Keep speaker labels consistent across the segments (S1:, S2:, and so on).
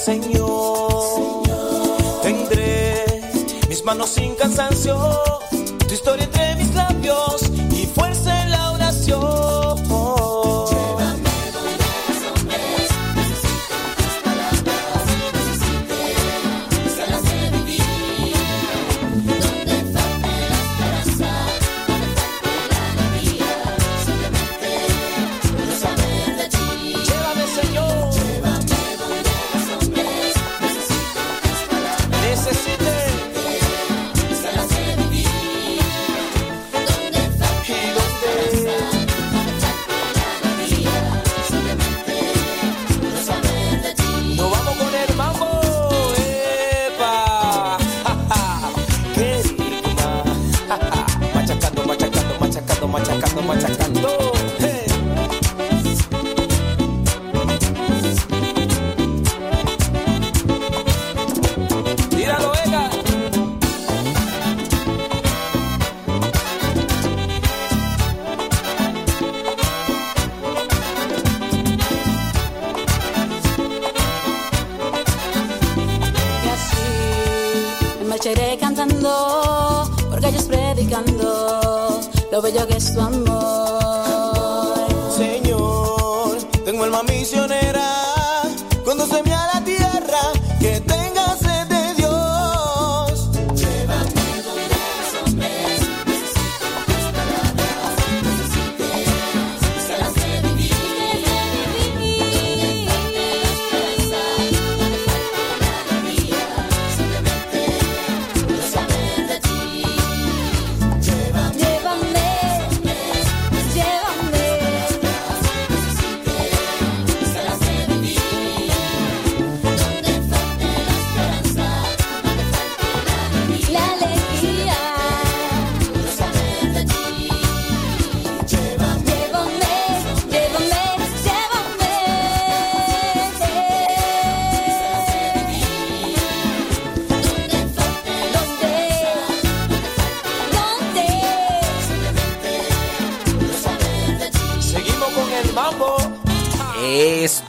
S1: Señor.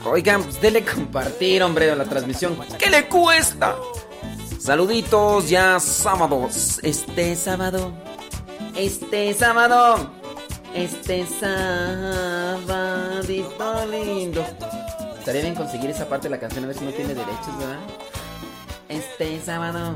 S2: Oigan, pues dele compartir, hombre, la transmisión. ¿Qué le cuesta? Saluditos, ya sábado. Este sábado. Este sábado. Este sábado lindo. Estaría bien conseguir esa parte de la canción a ver si no tiene derechos, ¿verdad? Este sábado.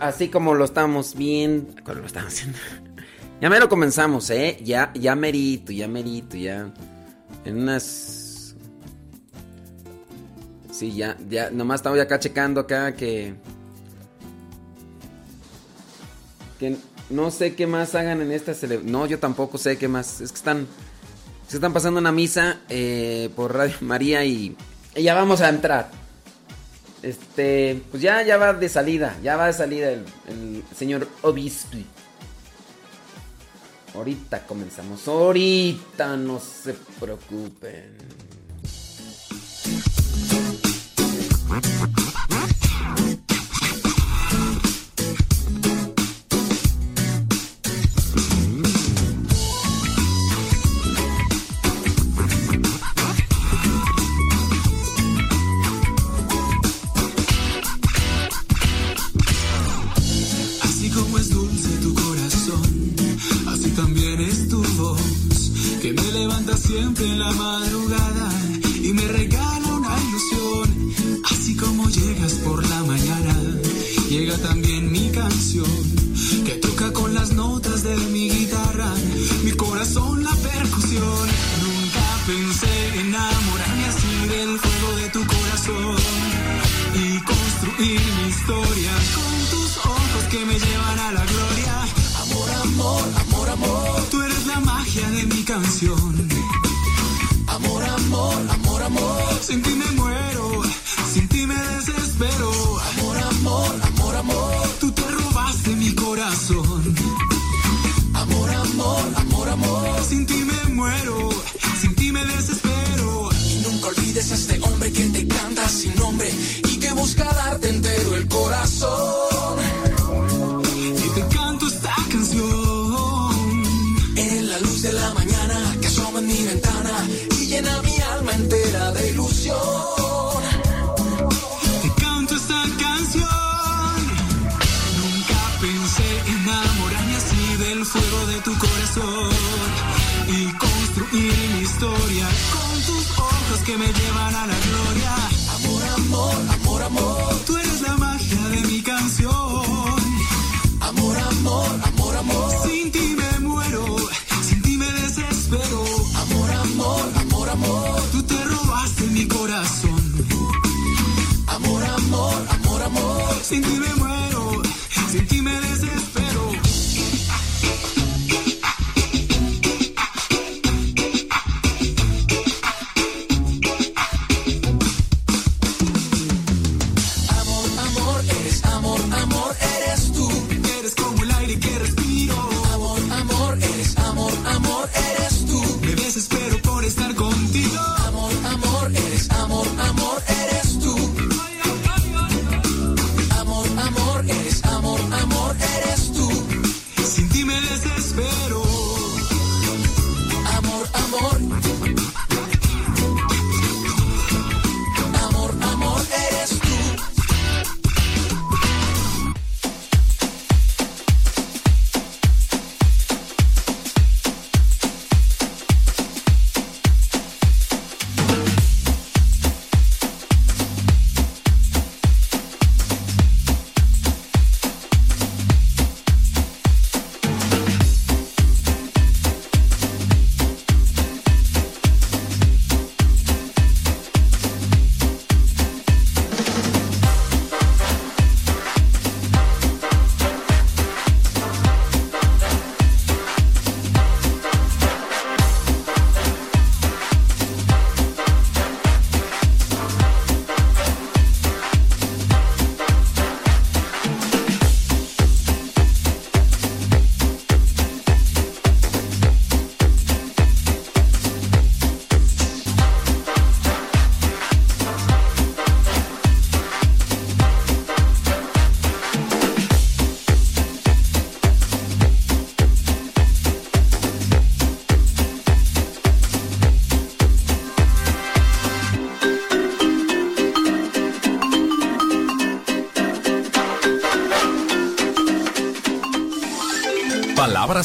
S2: Así, como lo estamos viendo. Lo estamos haciendo. Ya me lo comenzamos, ¿eh? Ya, ya merito, ya merito, ya. En unas. Sí, ya, ya. Nomás estamos acá checando acá que. Que no sé qué más hagan en esta celebración. No, yo tampoco sé qué más. Es que están. Se están pasando una misa eh, por Radio María y, y ya vamos a entrar. Este, pues ya, ya va de salida, ya va de salida el, el señor obispo. Ahorita comenzamos, ahorita no se preocupen.
S3: Madrugada y me regala una ilusión. Así como llegas por la mañana, llega también mi canción que toca con las notas de mi guitarra, mi corazón la percusión. Nunca pensé enamorarme así del fuego de tu corazón y construir mi historia con tus ojos que me llevan a la gloria. Amor, amor, amor, amor. Tú eres la magia de mi canción Sin ti me muero, sin ti me desespero. Amor, amor, amor, amor. Tú te robaste mi corazón. Amor, amor, amor, amor. Sin ti me muero, sin ti me desespero. Y nunca olvides a este hombre que te canta sin nombre y que busca darte entero el corazón. historia con tus ojos que me llevan a la gloria. Amor, amor, amor, amor. Tú eres la magia de mi canción. Amor, amor, amor, amor. Sin ti me muero, sin ti me desespero.
S4: Amor, amor, amor, amor. Tú
S3: te robaste mi corazón.
S4: Amor, amor, amor, amor.
S3: Sin ti me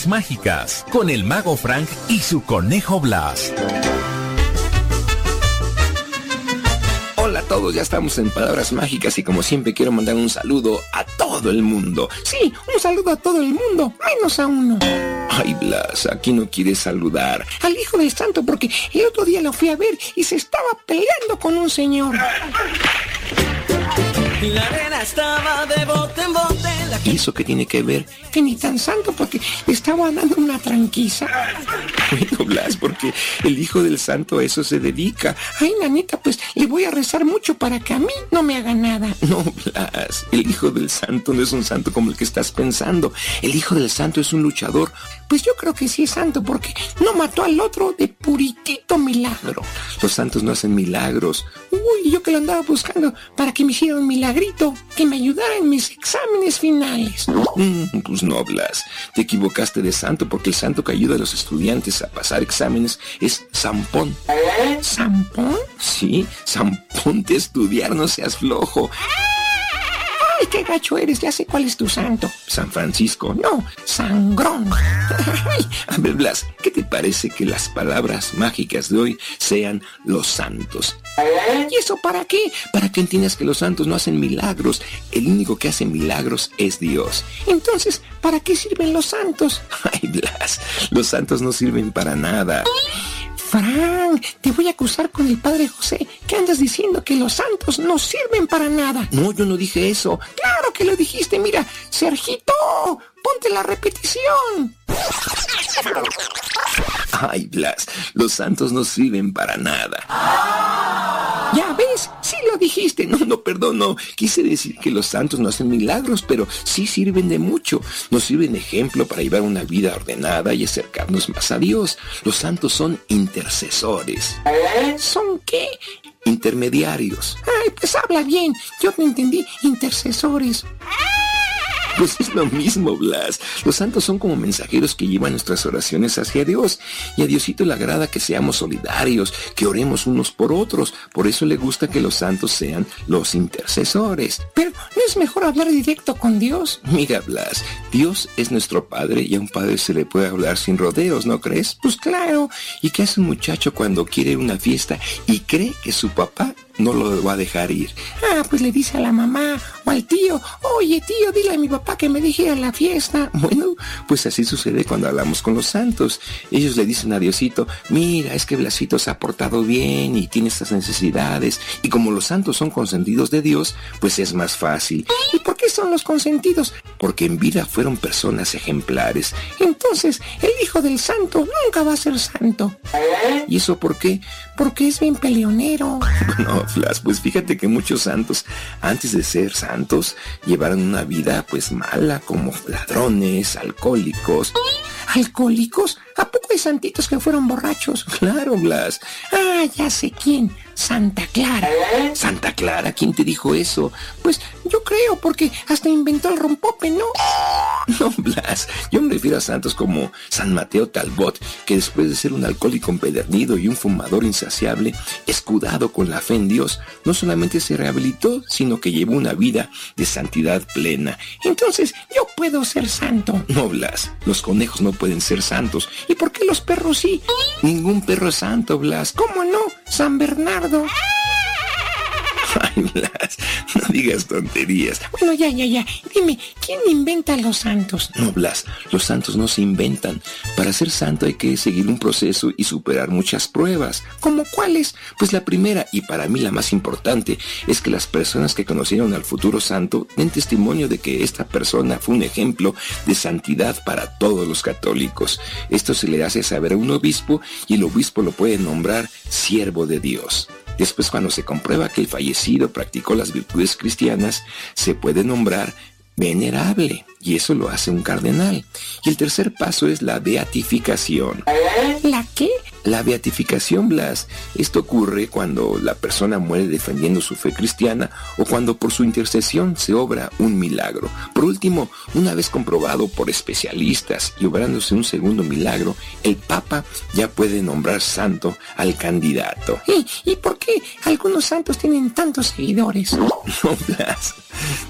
S5: Mágicas con el mago Frank y su conejo Blas.
S6: Hola a todos, ya estamos en Palabras Mágicas y como siempre quiero mandar un saludo a todo el mundo. Sí, un saludo a todo el mundo, menos a uno. Ay, Blas, aquí no quieres saludar al hijo del santo porque el otro día lo fui a ver y se estaba peleando con un señor.
S4: La arena estaba de bote en bote.
S6: ¿Y eso qué tiene que ver? Que ni tan santo porque estaba dando una tranquiza. Bueno, Blas, porque el hijo del santo a eso se dedica. Ay, nanita, pues le voy a rezar mucho para que a mí no me haga nada. No, Blas, el hijo del santo no es un santo como el que estás pensando. El hijo del santo es un luchador. Pues yo creo que sí es santo porque no mató al otro de puritito milagro. Los santos no hacen milagros. Uy, yo que lo andaba buscando para que me hiciera un milagrito, que me ayudara en mis exámenes finales. Mm, pues no, Blas, te equivocaste de santo porque el santo que ayuda a los estudiantes a pasar exámenes es Zampón. ¿Zampón? Sí, Zampón de estudiar, no seas flojo. ¡Ay, qué gacho eres! Ya sé cuál es tu santo. San Francisco. No, sangrón. A ver, Blas, ¿qué te parece que las palabras mágicas de hoy sean los santos? ¿Y eso para qué? Para que entiendas que los santos no hacen milagros. El único que hace milagros es Dios. Entonces, ¿para qué sirven los santos? Ay, Blas, los santos no sirven para nada. Te voy a acusar con el padre José. ¿Qué andas diciendo que los santos no sirven para nada? No, yo no dije eso. Claro que lo dijiste. Mira, Sergito, ponte la repetición. Ay, Blas, los santos no sirven para nada. Ya ves, lo dijiste. No, no, perdón, no. Quise decir que los santos no hacen milagros, pero sí sirven de mucho. Nos sirven de ejemplo para llevar una vida ordenada y acercarnos más a Dios. Los santos son intercesores. ¿Son qué? Intermediarios. Ay, pues habla bien. Yo te entendí. Intercesores. Pues es lo mismo, Blas. Los santos son como mensajeros que llevan nuestras oraciones hacia Dios. Y a Diosito le agrada que seamos solidarios, que oremos unos por otros. Por eso le gusta que los santos sean los intercesores. Pero ¿no es mejor hablar directo con Dios? Mira, Blas, Dios es nuestro Padre y a un padre se le puede hablar sin rodeos, ¿no crees? Pues claro. ¿Y qué hace un muchacho cuando quiere una fiesta y cree que su papá no lo va a dejar ir? Ah, pues le dice a la mamá, o al tío, oye tío, dile a mi papá que me dije a la fiesta. Bueno, pues así sucede cuando hablamos con los santos. Ellos le dicen a Diosito, mira, es que Blasito se ha portado bien y tiene estas necesidades. Y como los santos son consentidos de Dios, pues es más fácil. ¿Y por qué son los consentidos? Porque en vida fueron personas ejemplares. Entonces, el hijo del santo nunca va a ser santo. ¿Y eso por qué? Porque es bien peleonero. No, Pues fíjate que muchos santos, antes de ser santos, llevaron una vida pues mala, como ladrones, alcohólicos. ¿Alcohólicos? ¿A poco hay santitos que fueron borrachos? Claro, Blas. Ah, ya sé quién. Santa Clara. ¿Santa Clara? ¿Quién te dijo eso? Pues yo creo, porque hasta inventó el rompope, ¿no? No, Blas. Yo me refiero a santos como San Mateo Talbot, que después de ser un alcohólico empedernido y un fumador insaciable, escudado con la fe en Dios, no solamente se rehabilitó, sino que llevó una vida de santidad plena. Entonces, yo puedo ser santo. No, Blas. Los conejos no pueden ser santos. ¿Y por qué los perros sí? Ningún perro es santo, Blas. ¿Cómo no? San Bernardo. Blas, no digas tonterías. Bueno, ya, ya, ya. Dime, ¿quién inventa los santos? No, Blas, los santos no se inventan. Para ser santo hay que seguir un proceso y superar muchas pruebas. ¿Como cuáles? Pues la primera, y para mí la más importante, es que las personas que conocieron al futuro santo den testimonio de que esta persona fue un ejemplo de santidad para todos los católicos. Esto se le hace saber a un obispo y el obispo lo puede nombrar siervo de Dios. Después, cuando se comprueba que el fallecido practicó las virtudes cristianas, se puede nombrar venerable, y eso lo hace un cardenal. Y el tercer paso es la beatificación. ¿La beatificación, Blas. Esto ocurre cuando la persona muere defendiendo su fe cristiana o cuando por su intercesión se obra un milagro. Por último, una vez comprobado por especialistas y obrándose un segundo milagro, el Papa ya puede nombrar santo al candidato. ¿Y, y por qué algunos santos tienen tantos seguidores? No, Blas.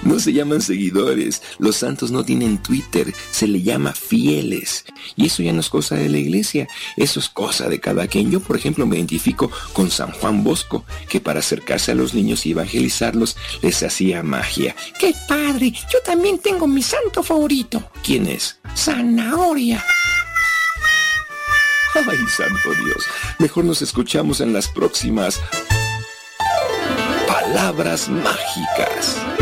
S6: No se llaman seguidores. Los santos no tienen Twitter. Se le llama fieles. Y eso ya no es cosa de la iglesia. Eso es cosa de cada quien. Yo, por ejemplo, me identifico con San Juan Bosco, que para acercarse a los niños y evangelizarlos les hacía magia. ¡Qué padre! Yo también tengo mi santo favorito. ¿Quién es? Zanahoria. Ay, santo Dios. Mejor nos escuchamos en las próximas palabras mágicas.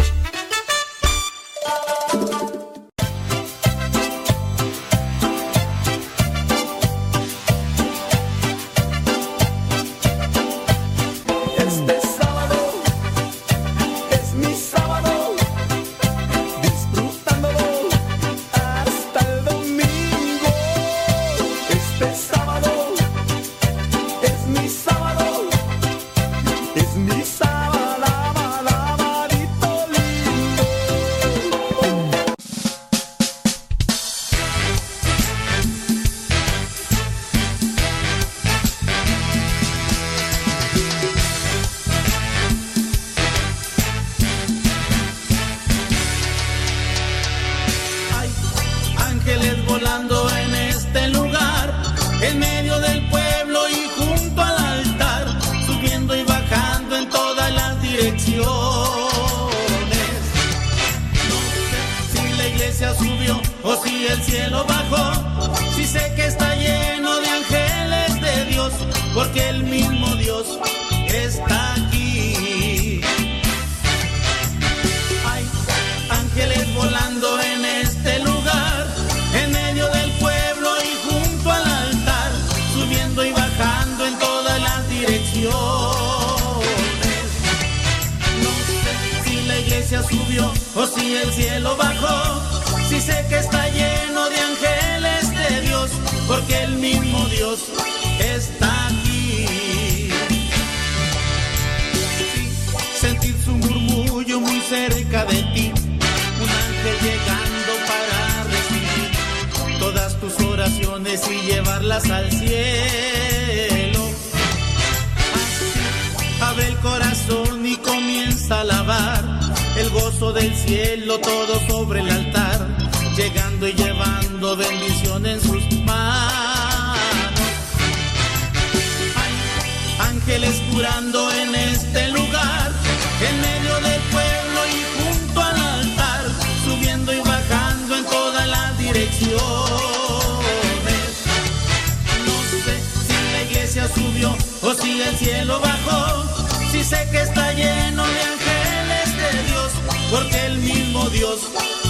S4: Cielo bajó. Si sé que está lleno de ángeles de Dios, porque el mismo Dios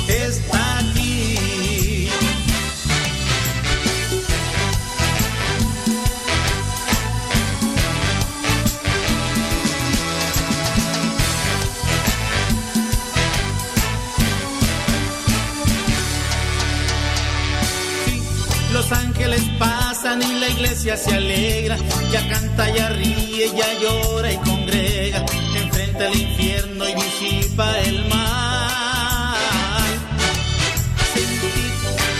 S4: está aquí.
S7: Pasan la iglesia se alegra, ya canta, ya ríe, ya llora y congrega, enfrenta el infierno y disipa el mal. Sentí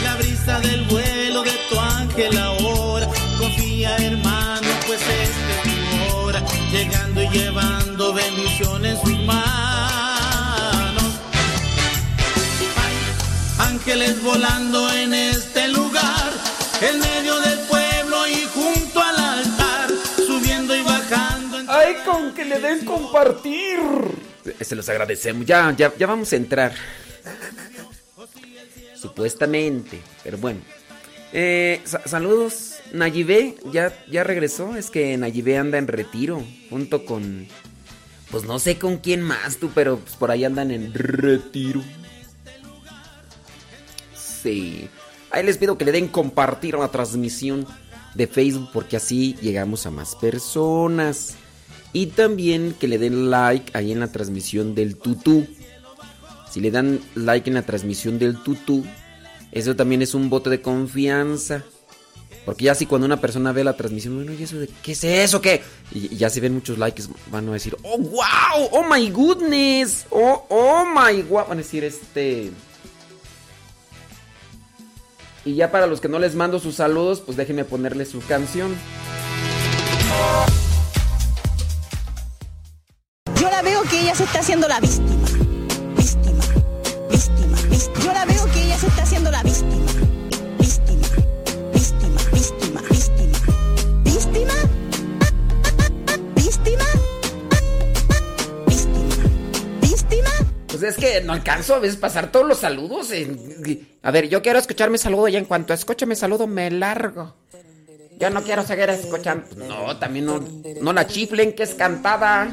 S7: la brisa del vuelo de tu ángel ahora, confía hermano, pues este es tu hora, llegando y llevando bendición en sus manos. ángeles volando en este lugar, en medio del bajando. en-
S2: ¡Ay, con que le den compartir! Se los agradecemos. Ya, ya, ya vamos a entrar. Supuestamente. Pero bueno. Eh, sa- saludos. Nayibé ya, ya regresó. Es que Nayibé anda en retiro. Junto con. Pues no sé con quién más tú, pero pues por ahí andan en retiro. Sí. Ahí les pido que le den compartir la transmisión de Facebook porque así llegamos a más personas. Y también que le den like ahí en la transmisión del tutú. Si le dan like en la transmisión del tutú, eso también es un voto de confianza. Porque ya si cuando una persona ve la transmisión, bueno, ¿y eso de qué es eso? ¿Qué? Y, ya si ven muchos likes, van a decir, oh, wow, oh my goodness, oh, oh my wow. Van a decir, este. Y ya para los que no les mando sus saludos, pues déjenme ponerle su canción.
S8: Que ella se está haciendo la víctima. Víctima. Víctima. víctima. Yo la veo que ella se está haciendo la víctima. Víctima. Víctima. Víctima. Víctima. Víctima. Víctima. Víctima.
S2: Pues es que no alcanzo a veces pasar todos los saludos. A ver, yo quiero escuchar mi saludo y en cuanto escuche mi saludo me largo. Yo no quiero seguir escuchando. No, también no, no la chiflen que es cantada.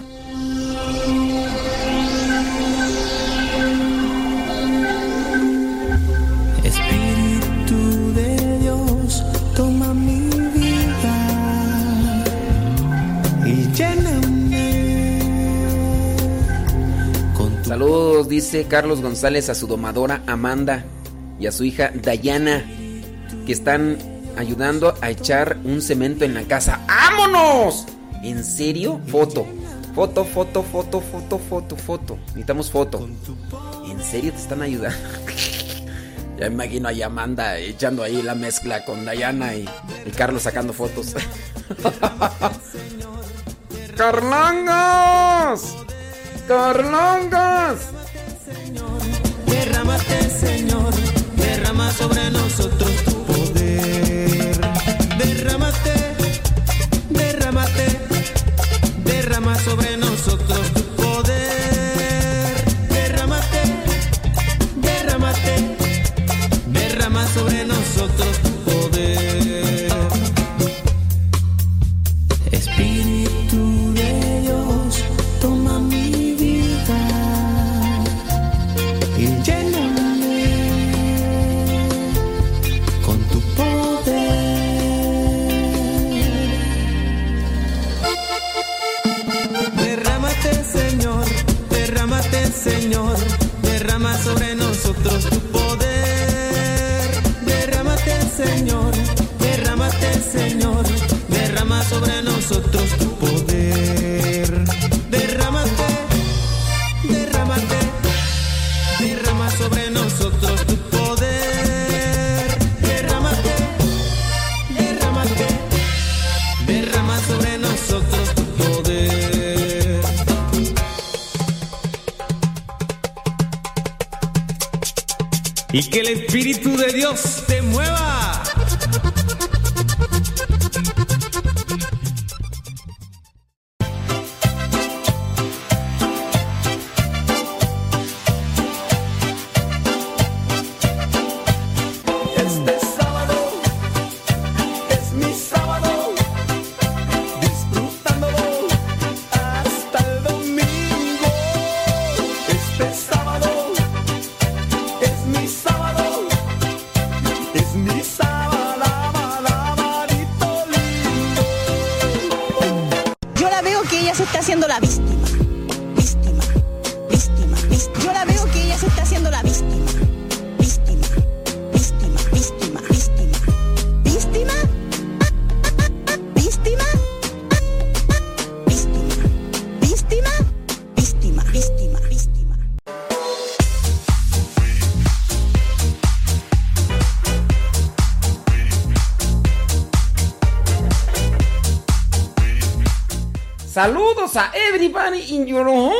S2: Saludos, dice Carlos González a su domadora Amanda y a su hija Dayana, que están ayudando a echar un cemento en la casa. ¡Vámonos! ¿En serio? Foto. Foto, foto, foto, foto, foto, foto. Necesitamos foto. ¿En serio te están ayudando? ya imagino a Amanda echando ahí la mezcla con Dayana y, y Carlos sacando fotos. ¡Carlangas! ¡Carlangas!
S7: Derrámate, Señor, derrama sobre nosotros tu poder. Derrámate, derrámate, derrama sobre nosotros
S2: everybody in your home.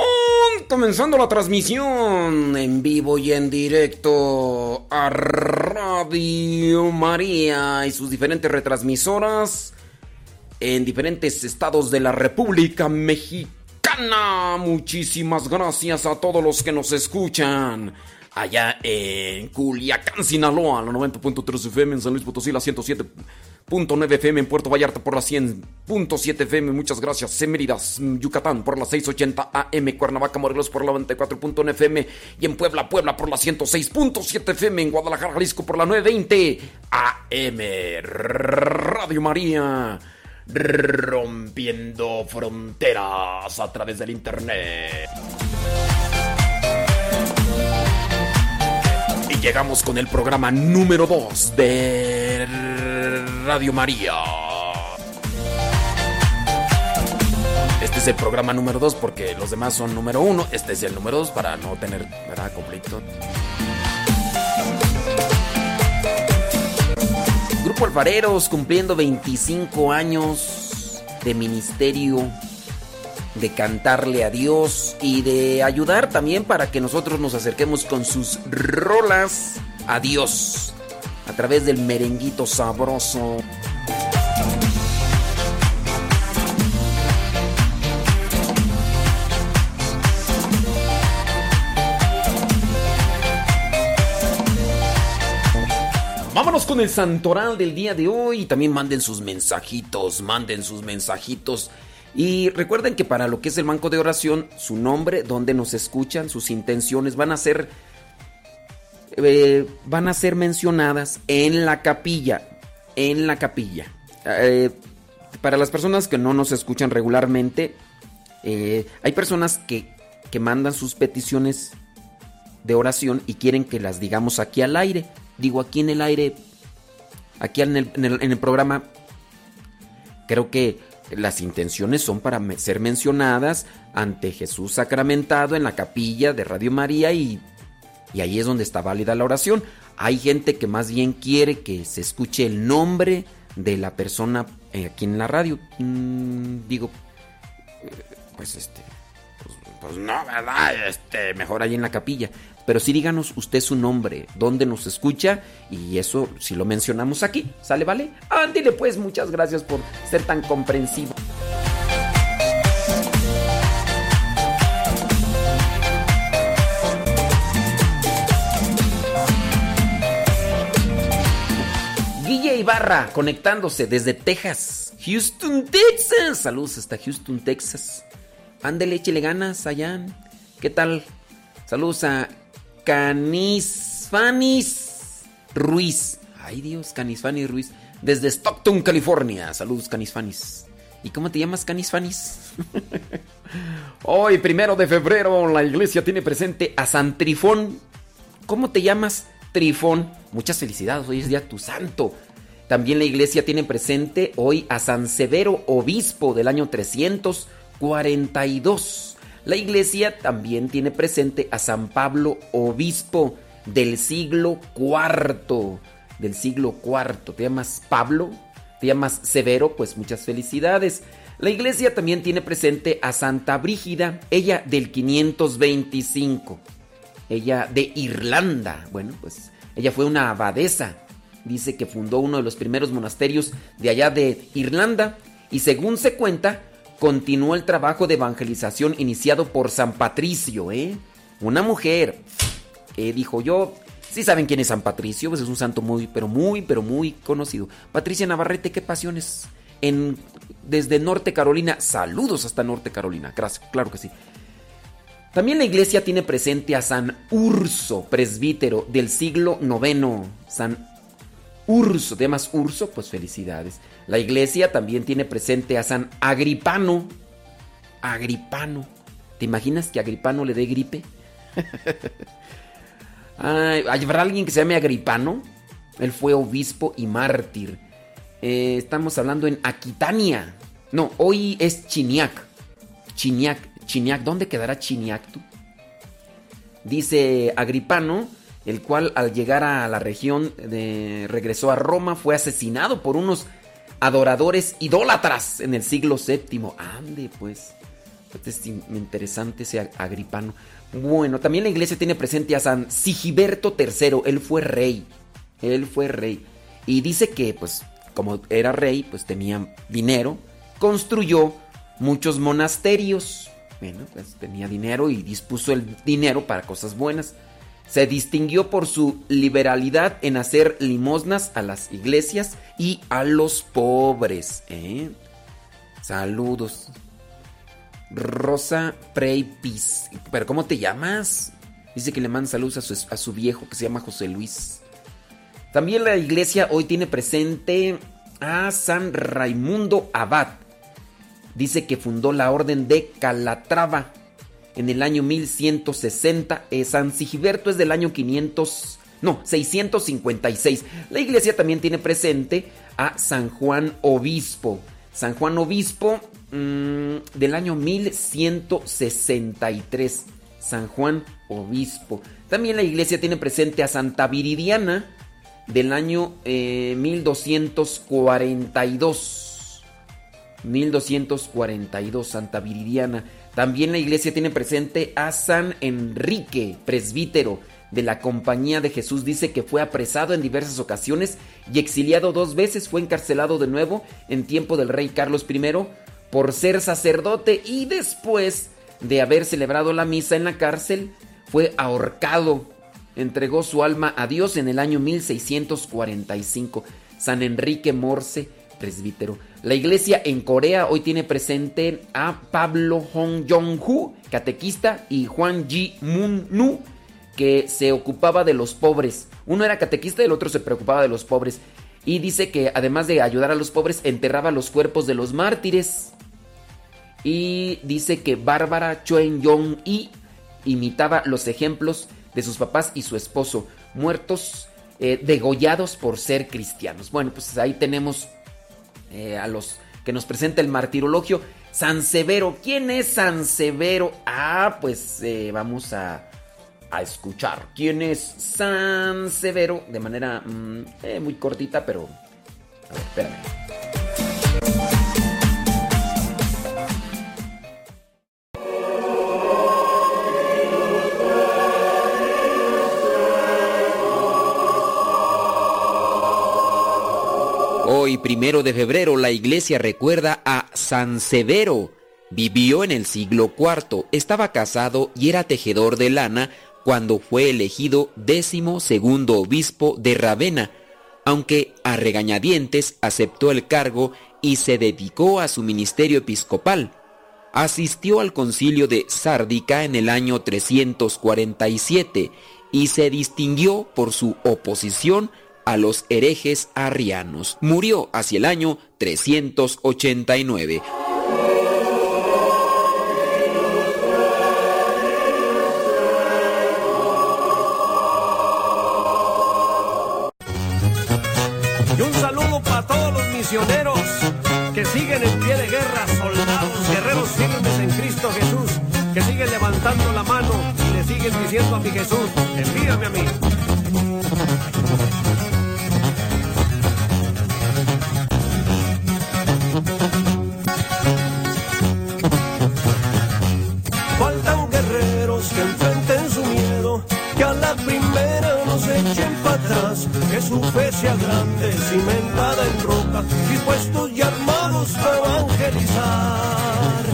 S2: Comenzando la transmisión en vivo y en directo a Radio María y sus diferentes retransmisoras en diferentes estados de la República Mexicana. Muchísimas gracias a todos los que nos escuchan. Allá en Culiacán, Sinaloa, la 90.3 FM, en San Luis Potosí, la 107.9 FM, en Puerto Vallarta por la 100.7 FM, muchas gracias. En Méridas, Yucatán por la 680 AM, Cuernavaca, Morelos por la 94.1 FM y en Puebla, Puebla por la 106.7 FM, en Guadalajara, Jalisco por la 920 AM. Radio María rompiendo fronteras a través del internet. Y llegamos con el programa número 2 de Radio María. Este es el programa número 2 porque los demás son número 1. Este es el número 2 para no tener ¿verdad? conflicto. Grupo Alfareros cumpliendo 25 años de ministerio, de cantarle a Dios y de ayudar también para que nosotros nos acerquemos con sus rolas a Dios a través del merenguito sabroso. Con el santoral del día de hoy. También manden sus mensajitos, manden sus mensajitos. Y recuerden que para lo que es el banco de oración, su nombre, donde nos escuchan, sus intenciones van a ser eh, van a ser mencionadas en la capilla, en la capilla. Eh, para las personas que no nos escuchan regularmente, eh, hay personas que, que mandan sus peticiones de oración y quieren que las digamos aquí al aire. Digo aquí en el aire, aquí en el, programa, creo que las intenciones son para ser mencionadas ante Jesús sacramentado en la capilla de Radio María y, y ahí es donde está válida la oración. Hay gente que más bien quiere que se escuche el nombre de la persona eh, aquí en la radio. Mm, digo, eh, pues este, pues, pues no, ¿verdad? Este, mejor ahí en la capilla. Pero sí díganos usted su nombre, dónde nos escucha y eso si lo mencionamos aquí, ¿sale, vale? Ándile pues, muchas gracias por ser tan comprensivo. Guille Ibarra conectándose desde Texas, Houston, Texas. Saludos hasta Houston, Texas. Ándele, échele ganas allá. ¿Qué tal? Saludos a Canisfanis Ruiz. Ay Dios, Canisfanis Ruiz. Desde Stockton, California. Saludos, Canisfanis. ¿Y cómo te llamas, Canisfanis? Hoy, primero de febrero, la iglesia tiene presente a San Trifón. ¿Cómo te llamas? Trifón. Muchas felicidades, hoy es día tu santo. También la iglesia tiene presente hoy a San Severo, obispo del año 342. La iglesia también tiene presente a San Pablo, obispo del siglo IV. Del siglo IV. ¿Te llamas Pablo? ¿Te llamas Severo? Pues muchas felicidades. La iglesia también tiene presente a Santa Brígida, ella del 525 ella de Irlanda. Bueno, pues ella fue una abadesa. Dice que fundó uno de los primeros monasterios de allá de Irlanda y según se cuenta, continuó el trabajo de evangelización iniciado por San Patricio, ¿eh? Una mujer que dijo yo, sí saben quién es San Patricio, pues es un santo muy, pero muy, pero muy conocido. Patricia Navarrete, qué pasiones. En, desde Norte Carolina, saludos hasta Norte Carolina, claro que sí. También la iglesia tiene presente a San Urso, presbítero del siglo IX. San Urso, de más Urso, pues felicidades. La iglesia también tiene presente a San Agripano, Agripano. ¿Te imaginas que Agripano le dé gripe? ¿Habrá alguien que se llame Agripano? Él fue obispo y mártir. Eh, estamos hablando en Aquitania. No, hoy es Chiniac. Chiniac, Chiniac. ¿Dónde quedará Chiniac tú? Dice Agripano, el cual al llegar a la región de, regresó a Roma, fue asesinado por unos adoradores idólatras en el siglo VII. Ande, pues. Este es interesante ese Agripano. Bueno, también la iglesia tiene presente a San Sigiberto III. Él fue rey. Él fue rey. Y dice que, pues, como era rey, pues tenía dinero. Construyó muchos monasterios. Bueno, pues tenía dinero y dispuso el dinero para cosas buenas. Se distinguió por su liberalidad en hacer limosnas a las iglesias y a los pobres. ¿eh? Saludos. Rosa Preipis. ¿Pero cómo te llamas? Dice que le manda saludos a su, a su viejo que se llama José Luis. También la iglesia hoy tiene presente a San Raimundo Abad. Dice que fundó la orden de Calatrava en el año 1160. Eh, San Sigiberto es del año 500, no, 656. La iglesia también tiene presente a San Juan Obispo. San Juan Obispo mm, del año 1163. San Juan Obispo. También la iglesia tiene presente a Santa Viridiana del año 1242. Eh, 1242, Santa Viridiana. También la iglesia tiene presente a San Enrique, presbítero de la Compañía de Jesús. Dice que fue apresado en diversas ocasiones y exiliado dos veces. Fue encarcelado de nuevo en tiempo del rey Carlos I por ser sacerdote y después de haber celebrado la misa en la cárcel, fue ahorcado. Entregó su alma a Dios en el año 1645. San Enrique Morse, presbítero. La iglesia en Corea hoy tiene presente a Pablo Hong Jong-hu, catequista, y Juan Ji Moon Nu, que se ocupaba de los pobres. Uno era catequista y el otro se preocupaba de los pobres. Y dice que además de ayudar a los pobres, enterraba los cuerpos de los mártires. Y dice que Bárbara Chuen Yong y imitaba los ejemplos de sus papás y su esposo, muertos, eh, degollados por ser cristianos. Bueno, pues ahí tenemos eh, a los que nos presenta el martirologio. San Severo, ¿quién es San Severo? Ah, pues eh, vamos a, a, escuchar quién es San Severo de manera mm, eh, muy cortita, pero... A ver, espérame. Hoy, primero de febrero, la iglesia recuerda a San Severo. Vivió en el siglo IV, estaba casado y era tejedor de lana cuando fue elegido décimo segundo obispo de Ravenna, aunque a regañadientes aceptó el cargo y se dedicó a su ministerio episcopal. Asistió al concilio de Sárdica en el año 347 y se distinguió por su oposición a los herejes arrianos. Murió hacia el año 389.
S9: Y un saludo para todos los misioneros que siguen en pie de guerra, soldados, guerreros firmes en Cristo Jesús, que siguen levantando la mano y le siguen diciendo a mi Jesús, envíame a mí. Que su fe sea grande, cimentada en roca, dispuestos y armados para evangelizar.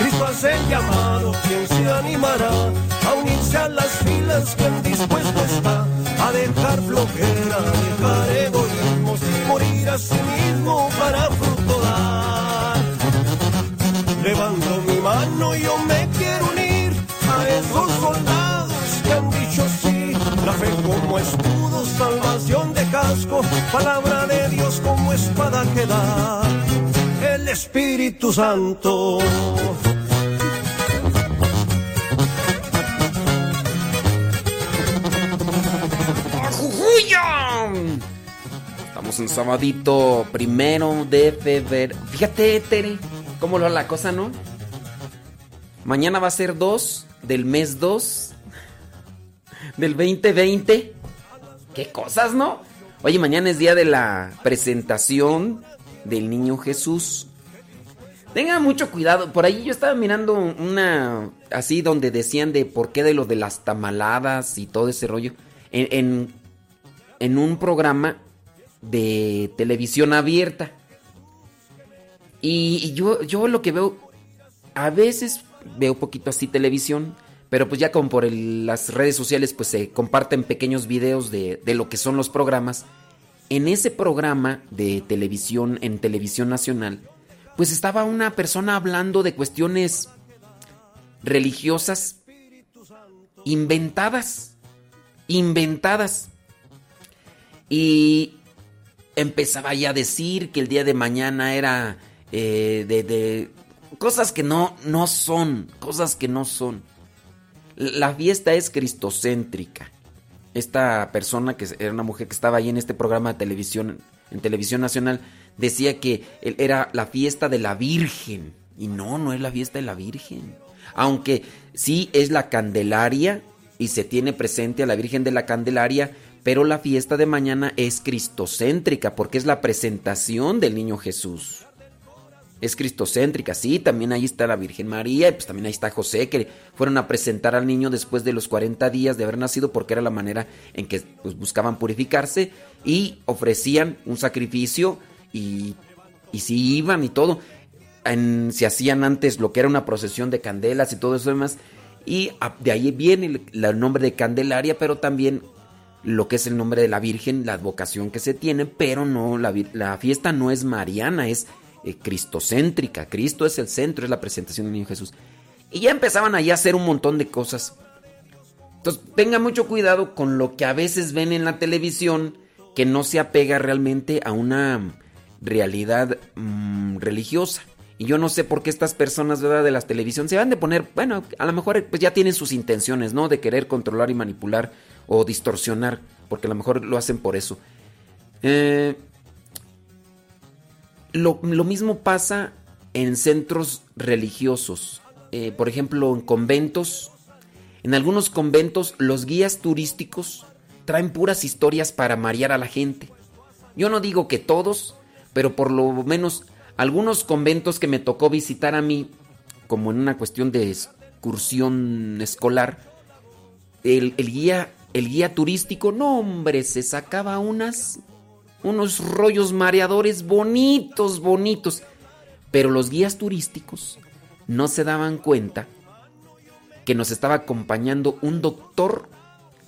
S9: Cristo hace el llamado, quien se animará a unirse a las filas, quien dispuesto está a dejar flojera, dejar egoísmos morir a sí mismo como escudo, salvación de casco, palabra de Dios como espada que da. El Espíritu Santo.
S2: Estamos en sabadito primero de febrero. Fíjate, Tere, cómo lo la cosa, ¿no? Mañana va a ser 2 del mes 2 del 2020. Qué cosas, ¿no? Oye, mañana es día de la presentación del niño Jesús. Tengan mucho cuidado. Por ahí yo estaba mirando una así donde decían de por qué de lo de las tamaladas y todo ese rollo. En, en, un programa de televisión abierta. Y, yo, yo lo que veo, a veces veo poquito así televisión, pero pues ya como por las redes sociales pues se comparten pequeños videos de, de lo que son los programas. En ese programa de televisión, en televisión nacional, pues estaba una persona hablando de cuestiones religiosas inventadas, inventadas. Y empezaba ya a decir que el día de mañana era eh, de, de, cosas que no, no son, cosas que no son. La fiesta es cristocéntrica. Esta persona, que era una mujer que estaba ahí en este programa de televisión, en televisión nacional, decía que era la fiesta de la Virgen. Y no, no es la fiesta de la Virgen. Aunque sí es la Candelaria y se tiene presente a la Virgen de la Candelaria, pero la fiesta de mañana es cristocéntrica porque es la presentación del niño Jesús. Es cristocéntrica, sí, también ahí está la Virgen María y pues también ahí está José que fueron a presentar al niño después de los 40 días de haber nacido porque era la manera en que pues, buscaban purificarse y ofrecían un sacrificio y, y sí iban y todo. se hacían antes lo que era una procesión de candelas y todo eso demás. Y de ahí viene el, nombre de Candelaria, pero también lo que es el nombre de la Virgen, la advocación que se tiene, pero no, la fiesta no es mariana, es eh, cristocéntrica. Cristo es el centro, es la presentación del niño Jesús. Y ya empezaban ahí a hacer un montón de cosas. Entonces, tenga mucho cuidado con lo que a veces ven en la televisión que no se apega realmente a una realidad mm, religiosa. Y yo no sé por qué estas personas de la televisión se van de poner, bueno, a lo mejor pues ya tienen sus intenciones, ¿no? De querer controlar y manipular o distorsionar, porque a lo mejor lo hacen por eso. Eh, lo, mismo pasa en centros religiosos, eh, por ejemplo, en conventos. En algunos conventos los guías turísticos traen puras historias para marear a la gente. Yo no digo que todos, pero por lo menos algunos conventos que me tocó visitar a mí, como en una cuestión de excursión escolar, el, guía, el guía turístico, no hombre, se sacaba unas, unos rollos mareadores bonitos, bonitos. Pero los guías turísticos no se daban cuenta que nos estaba acompañando un doctor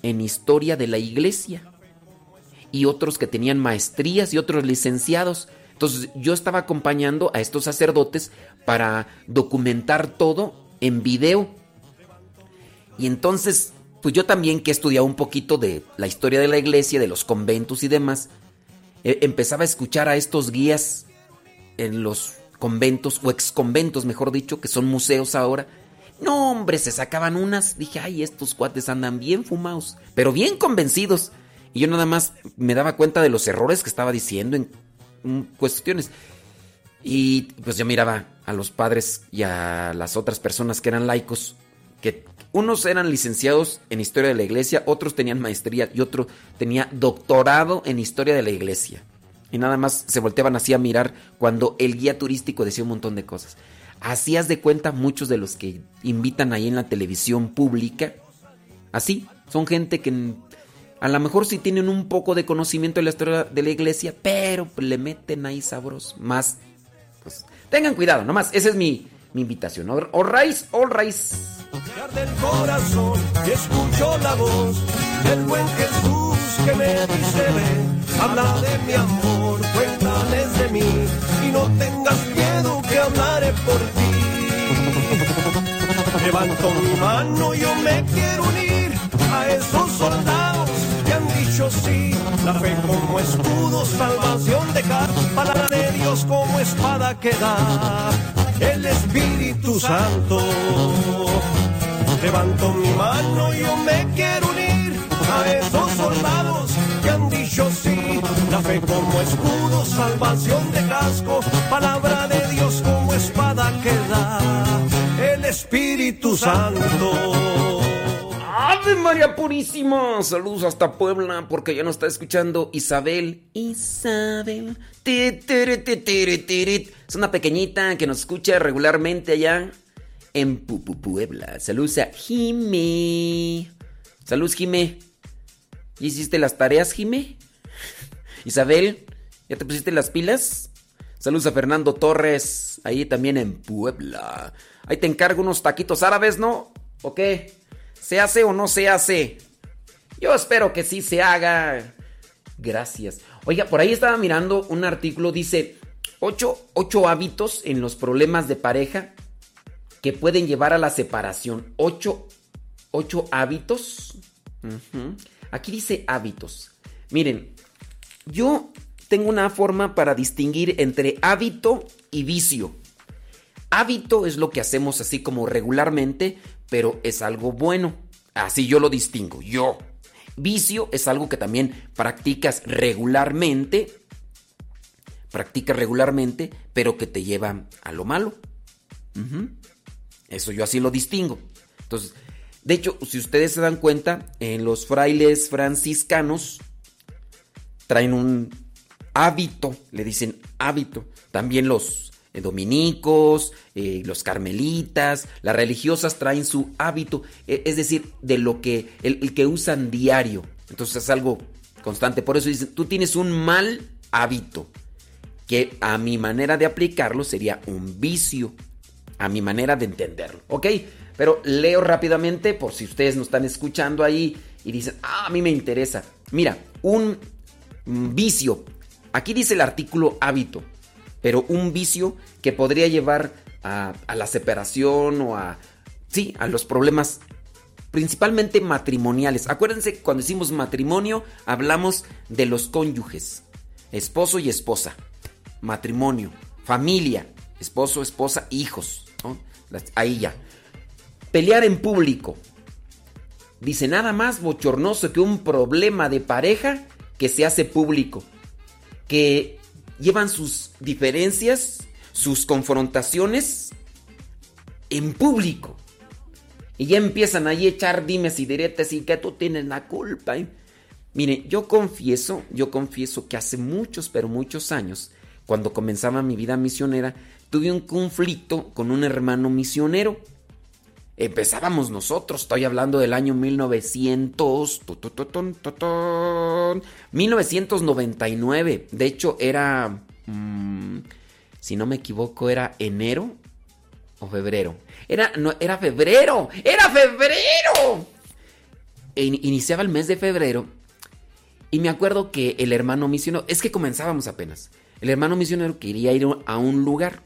S2: en historia de la iglesia y otros que tenían maestrías y otros licenciados. Entonces yo estaba acompañando a estos sacerdotes para documentar todo en video. Y entonces, pues yo también que he estudiado un poquito de la historia de la iglesia, de los conventos y demás, empezaba a escuchar a estos guías en los conventos o exconventos, mejor dicho, que son museos ahora. No, hombre, se sacaban unas. Dije, ay, estos cuates andan bien fumados, pero bien convencidos. Y yo nada más me daba cuenta de los errores que estaba diciendo en cuestiones. Y pues yo miraba a los padres y a las otras personas que eran laicos, que unos eran licenciados en historia de la iglesia, otros tenían maestría y otro tenía doctorado en historia de la iglesia. Y nada más se volteaban así a mirar cuando el guía turístico decía un montón de cosas. Hacías de cuenta muchos de los que invitan ahí en la televisión pública. Así, son gente que a lo mejor sí tienen un poco de conocimiento de la historia de la iglesia, pero le meten ahí sabros más. Pues tengan cuidado, nomás. Esa es mi, mi invitación. All rise, all rise.
S9: del corazón y escucho la voz del buen Jesús que me dice ven, habla de mi amor, cuéntales de mí y no tengas miedo que hablaré por ti. Levanto mi mano, yo me quiero unir a esos soldados dicho sí, la fe como escudo, salvación de cada palabra de Dios como espada que da el Espíritu Santo. Levanto mi mano, yo me quiero unir a esos soldados que han dicho sí, la fe como escudo, salvación de casco, palabra de Dios como espada que da el Espíritu Santo.
S2: ¡Ave María Purísima! Saludos hasta Puebla, porque ya nos está escuchando Isabel. Isabel. Es una pequeñita que nos escucha regularmente allá en Puebla. Saludos a Jime. Saludos, Jime. ¿Ya hiciste las tareas, Jime? Isabel, ¿ya te pusiste las pilas? Saludos a Fernando Torres, ahí también en Puebla. Ahí te encargo unos taquitos árabes, ¿no? ¿O qué? ¿Se hace o no se hace? Yo espero que sí se haga. Gracias. Oiga, por ahí estaba mirando un artículo, dice, ocho, hábitos en los problemas de pareja que pueden llevar a la separación. Ocho, ocho hábitos. Aquí dice hábitos. Miren, yo tengo una forma para distinguir entre hábito y vicio. Hábito es lo que hacemos así como regularmente, pero es algo bueno. Así yo lo distingo, yo. Vicio es algo que también practicas regularmente, practicas regularmente, pero que te lleva a lo malo. Eso yo así lo distingo. Entonces, de hecho, si ustedes se dan cuenta, en los frailes franciscanos traen un hábito, le dicen hábito. También los eh, dominicos, eh, los carmelitas, las religiosas traen su hábito, e, es decir, de lo que el, que usan diario. Entonces es algo constante. Por eso dicen, tú tienes un mal hábito, que a mi manera de aplicarlo sería un vicio, a mi manera de entenderlo, ¿ok? Pero leo rápidamente por si ustedes no están escuchando ahí y dicen, ah, a mí me interesa. Mira, un vicio. Aquí dice el artículo hábito pero un vicio que podría llevar a, la separación o a, sí, a los problemas principalmente matrimoniales. Acuérdense que cuando decimos matrimonio hablamos de los cónyuges, esposo y esposa, matrimonio, familia, esposo, esposa, hijos. Ahí ya. Pelear en público. Dice nada más bochornoso que un problema de pareja que se hace público. Que llevan sus diferencias, sus confrontaciones en público. Y ya empiezan ahí a echar dimes y diretes y que tú tienes la culpa. ¿eh? Mire, yo confieso, yo confieso que hace muchos, pero muchos años, cuando comenzaba mi vida misionera, tuve un conflicto con un hermano misionero. Empezábamos nosotros, estoy hablando del año 1900, 1999. De hecho, era, mm, si no me equivoco, era enero o febrero. Era, no, era febrero, era febrero. Iniciaba el mes de febrero y me acuerdo que el hermano misionero, es que comenzábamos apenas. El hermano misionero quería ir a un lugar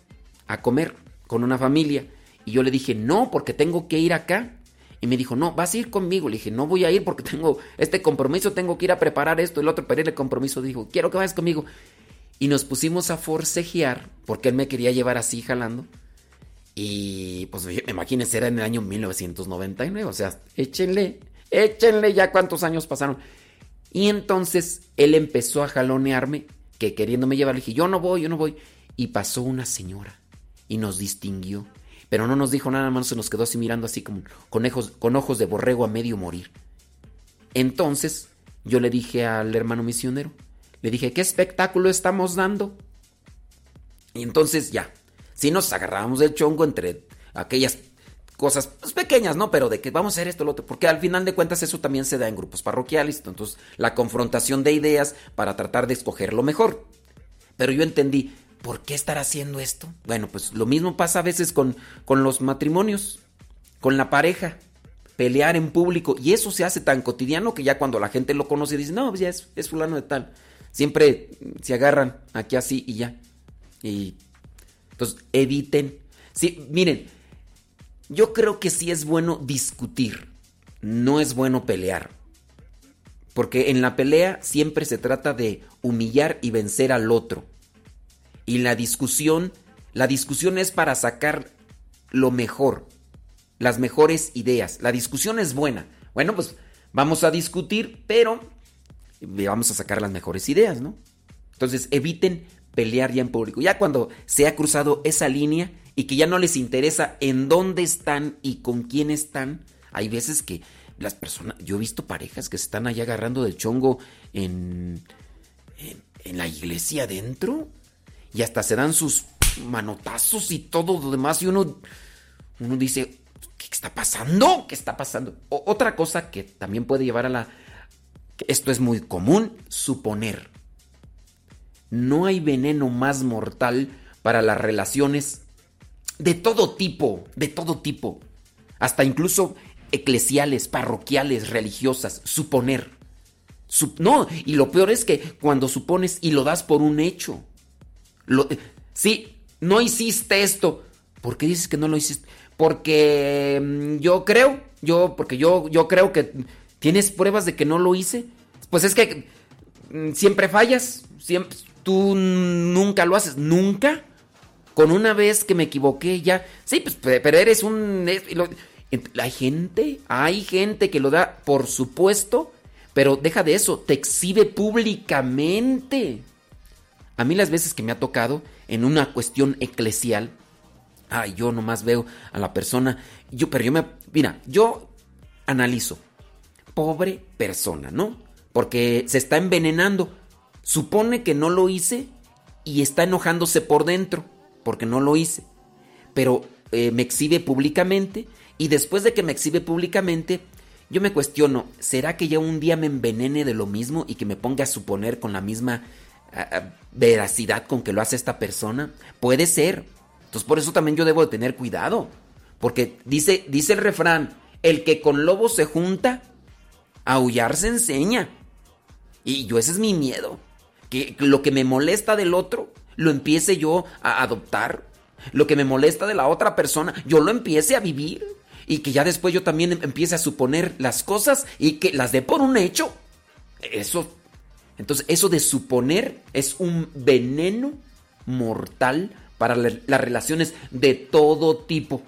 S2: a comer con una familia. Y yo le dije, no, porque tengo que ir acá. Y me dijo, no, vas a ir conmigo. Le dije, no voy a ir porque tengo este compromiso, tengo que ir a preparar esto. El otro para el compromiso dijo, quiero que vayas conmigo. Y nos pusimos a forcejear porque él me quería llevar así jalando. Y pues imagínense, era en el año 1999. O sea, échenle, échenle ya cuántos años pasaron. Y entonces él empezó a jalonearme, que queriéndome llevar. Le dije, yo no voy, yo no voy. Y pasó una señora y nos distinguió. Pero no nos dijo nada más, se nos quedó así mirando así como con ojos, de borrego a medio morir. Entonces yo le dije al hermano misionero, le dije, ¿qué espectáculo estamos dando? Y entonces ya, si nos agarrábamos del chongo entre aquellas cosas pues, pequeñas, ¿no? Pero de que vamos a hacer esto, lo otro, porque al final de cuentas eso también se da en grupos parroquiales, entonces la confrontación de ideas para tratar de escoger lo mejor. Pero yo entendí, ¿por qué estar haciendo esto? Bueno, pues lo mismo pasa a veces con, con los matrimonios, con la pareja. Pelear en público. Y eso se hace tan cotidiano que ya cuando la gente lo conoce dice, no, pues ya es, fulano de tal. Siempre se agarran aquí así y ya. Y entonces eviten. Sí, miren, yo creo que sí es bueno discutir. No es bueno pelear. Porque en la pelea siempre se trata de humillar y vencer al otro. Y la discusión, la discusión es para sacar lo mejor, las mejores ideas. La discusión es buena. Bueno, pues vamos a discutir, pero vamos a sacar las mejores ideas, ¿no? Entonces eviten pelear ya en público. Ya cuando se ha cruzado esa línea y que ya no les interesa en dónde están y con quién están, hay veces que las personas, yo he visto parejas que se están allá agarrando de chongo en, en, la iglesia adentro y hasta se dan sus manotazos y todo lo demás y uno, uno dice, ¿qué está pasando? ¿Qué está pasando? otra cosa que también puede llevar a la... Esto es muy común, suponer. No hay veneno más mortal para las relaciones de todo tipo, de todo tipo. Hasta incluso eclesiales, parroquiales, religiosas, suponer. no, y lo peor es que cuando supones y lo das por un hecho. Sí, no hiciste esto. ¿Por qué dices que no lo hiciste? Porque mm, yo creo, yo, porque yo, yo creo que tienes pruebas de que no lo hice. Pues es que mm, siempre fallas, siempre, tú nunca lo haces, nunca. Con una vez que me equivoqué ya, sí, pues, pero eres un... Hay gente, hay gente que lo da, por supuesto, pero deja de eso, te exhibe públicamente. A mí las veces que me ha tocado en una cuestión eclesial, ay, yo nomás veo a la persona, yo, pero yo me, mira, yo analizo, pobre persona, ¿no? Porque se está envenenando, supone que no lo hice y está enojándose por dentro, porque no lo hice, pero eh, me exhibe públicamente y después de que me exhibe públicamente, yo me cuestiono, ¿será que ya un día me envenene de lo mismo y que me ponga a suponer con la misma veracidad con que lo hace esta persona? Puede ser. Entonces por eso también yo debo de tener cuidado. Porque dice, dice el refrán, el que con lobos se junta, aullar se enseña. Y yo ese es mi miedo. Que lo que me molesta del otro, lo empiece yo a adoptar. Lo que me molesta de la otra persona, yo lo empiece a vivir y que ya después yo también empiece a suponer las cosas y que las dé por un hecho. Eso, entonces eso de suponer es un veneno mortal para las relaciones de todo tipo.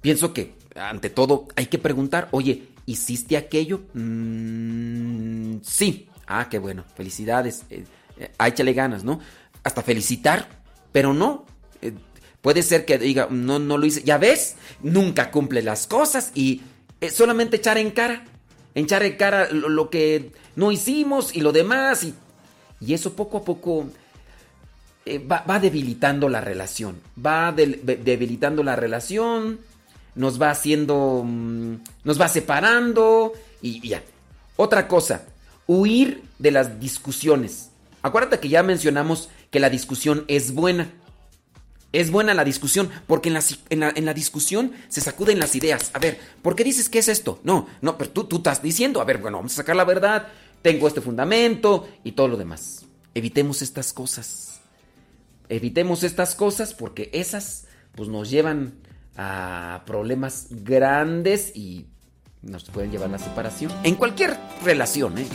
S2: Pienso que ante todo hay que preguntar, oye, ¿hiciste aquello? Mm, sí. Ah, qué bueno, felicidades. Eh, eh, échale ganas, ¿no? Hasta felicitar, pero no. Eh, Puede ser que diga, no, no lo hice. Ya ves, nunca cumple las cosas y es solamente echar en cara. Echar en cara lo, que no hicimos y lo demás. Y, y eso poco a poco eh, va, debilitando la relación. Va debilitando la relación. Nos va haciendo. Mm, nos va separando. Y, y ya. Otra cosa. Huir de las discusiones. Acuérdate que ya mencionamos que la discusión es buena. Es buena la discusión, porque en la, discusión se sacuden las ideas. A ver, ¿por qué dices que es esto? No, no, pero tú, tú estás diciendo, a ver, bueno, vamos a sacar la verdad, tengo este fundamento y todo lo demás. Evitemos estas cosas. Evitemos estas cosas porque esas pues nos llevan a problemas grandes y nos pueden llevar a la separación. En cualquier relación, ¿eh?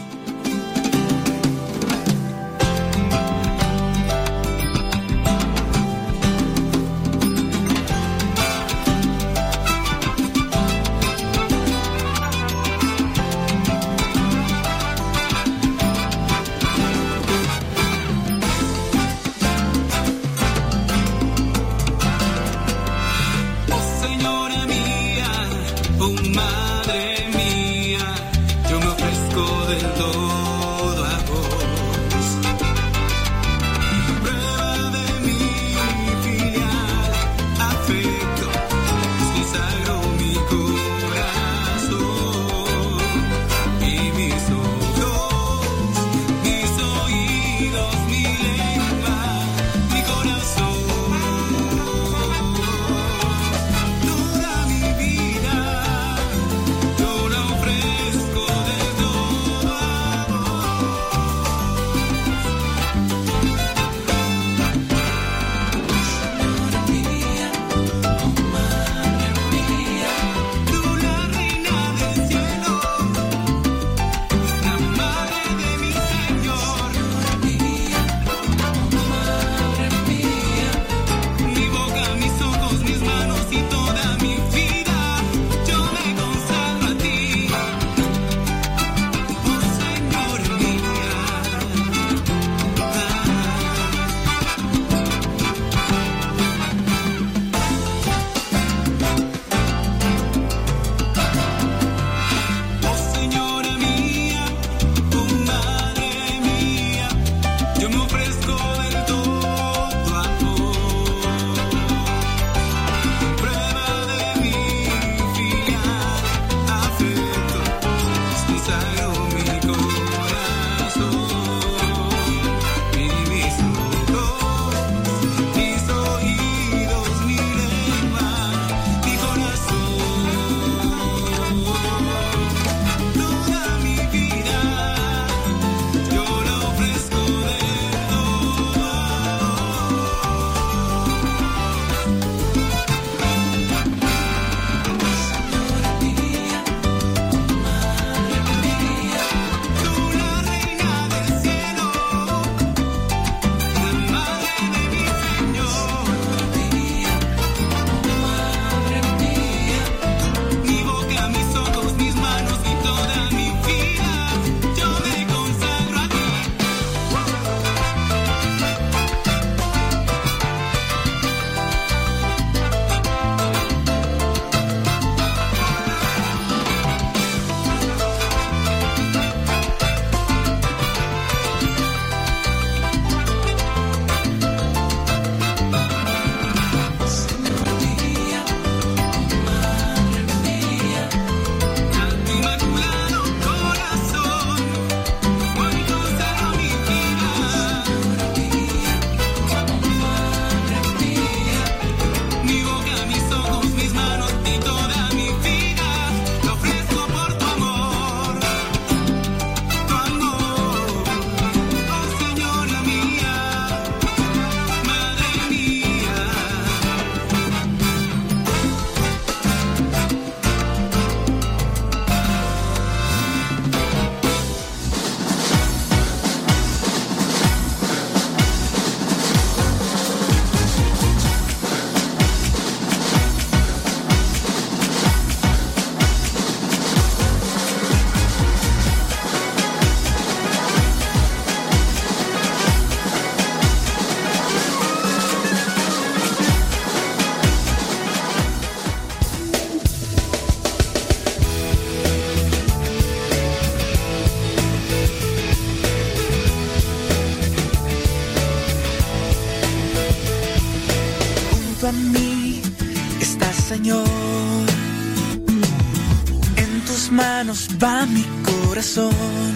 S10: Corazón.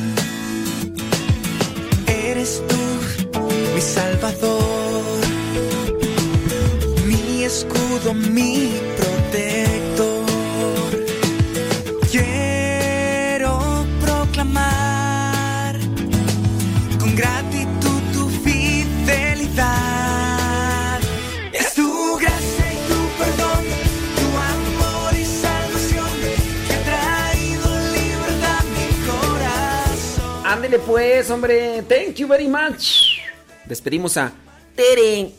S2: Very much. Despedimos a Tere.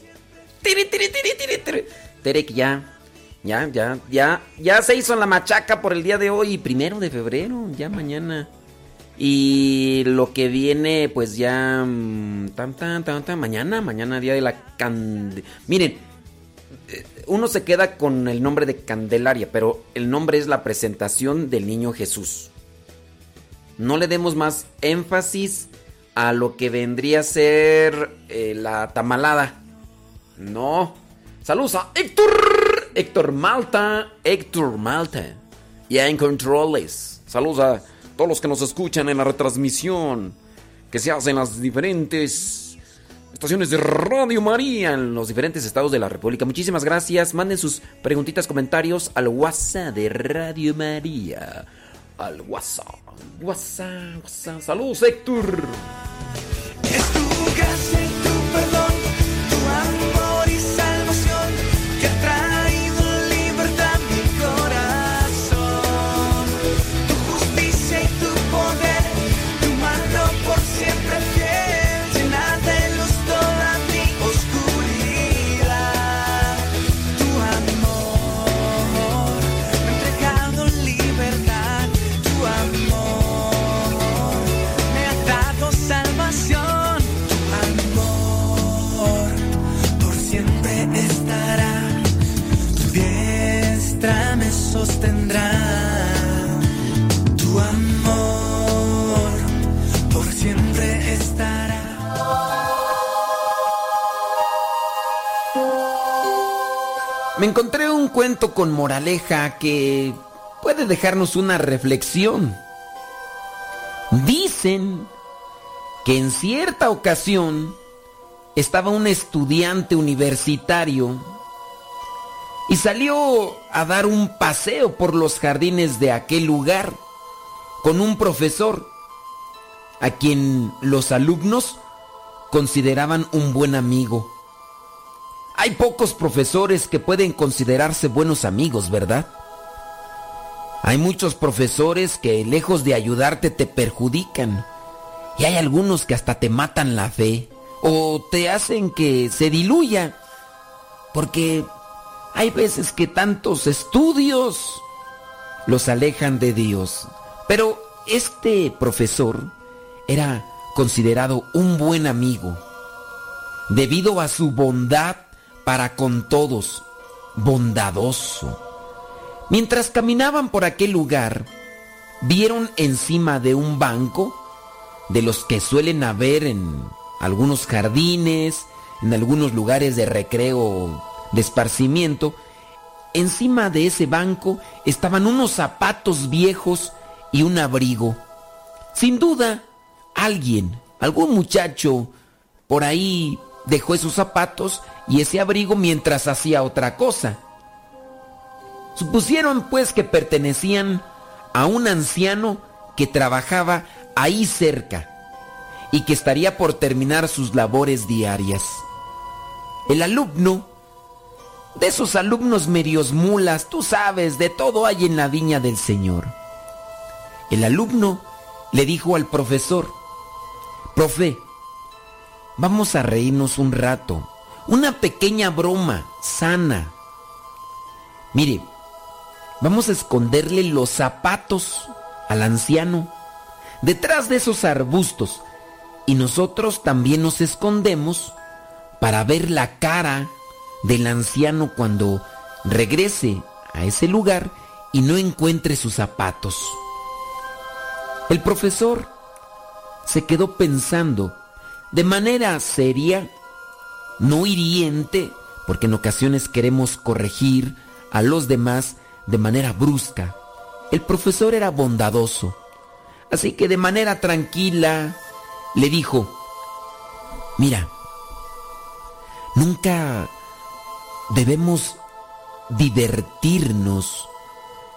S2: Tere, Tere, Tere, Tere, ya, ya, ya, ya, ya se hizo la machaca por el día de hoy, primero de febrero, ya mañana. Y lo que viene, pues ya, mm, tan, tan, tan, tan, mañana, mañana día de la cande... Miren, eh, uno se queda con el nombre de Candelaria, pero el nombre es la presentación del niño Jesús. No le demos más énfasis a lo que vendría a ser eh, la tamalada. No. Saludos a Héctor. Héctor Malta. Héctor Malta. Ya en controles. Saludos a todos los que nos escuchan en la retransmisión que se hace en las diferentes estaciones de Radio María en los diferentes estados de la República. Muchísimas gracias. Manden sus preguntitas, comentarios al WhatsApp de Radio María. Al WhatsApp. WhatsApp, WhatsApp. Saludos, Héctor. Me encontré un cuento con moraleja que puede dejarnos una reflexión. Dicen que en cierta ocasión estaba un estudiante universitario y salió a dar un paseo por los jardines de aquel lugar con un profesor a quien los alumnos consideraban un buen amigo. Hay pocos profesores que pueden considerarse buenos amigos, ¿verdad? Hay muchos profesores que lejos de ayudarte te perjudican. Y hay algunos que hasta te matan la fe o te hacen que se diluya. Porque hay veces que tantos estudios los alejan de Dios. Pero este profesor era considerado un buen amigo debido a su bondad para con todos, bondadoso. Mientras caminaban por aquel lugar, vieron encima de un banco, de los que suelen haber en algunos jardines, en algunos lugares de recreo, de esparcimiento, encima de ese banco estaban unos zapatos viejos y un abrigo. Sin duda, alguien, algún muchacho, por ahí dejó esos zapatos y ese abrigo mientras hacía otra cosa. Supusieron pues que pertenecían a un anciano que trabajaba ahí cerca y que estaría por terminar sus labores diarias. El alumno, de esos alumnos medios mulas, tú sabes, de todo hay en la viña del Señor. El alumno le dijo al profesor, profe, vamos a reírnos un rato, una pequeña broma sana. Mire, vamos a esconderle los zapatos al anciano detrás de esos arbustos y nosotros también nos escondemos para ver la cara del anciano cuando regrese a ese lugar y no encuentre sus zapatos. El profesor se quedó pensando de manera seria, no hiriente, porque en ocasiones queremos corregir a los demás de manera brusca. El profesor era bondadoso, así que de manera tranquila le dijo, mira, nunca debemos divertirnos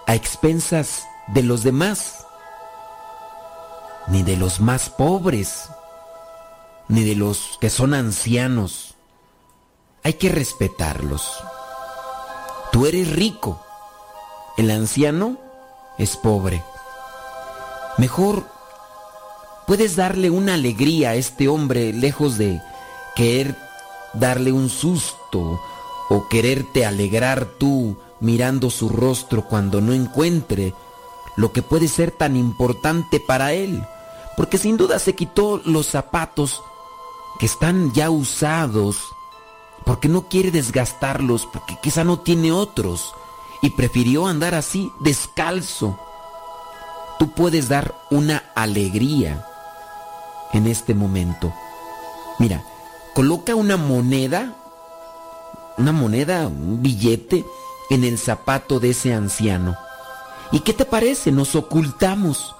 S2: a expensas de los demás, ni de los más pobres, ni de los que son ancianos. Hay que respetarlos. Tú eres rico, el anciano es pobre. Mejor puedes darle una alegría a este hombre lejos de querer darle un susto o quererte alegrar tú mirando su rostro cuando no encuentre lo que puede ser tan importante para él, porque sin duda se quitó los zapatos que están ya usados, porque no quiere desgastarlos, porque quizá no tiene otros, y prefirió andar así, descalzo. Tú puedes dar una alegría en este momento. Mira, coloca una moneda, una moneda, un billete en el zapato de ese anciano. ¿Y qué te parece? Nos ocultamos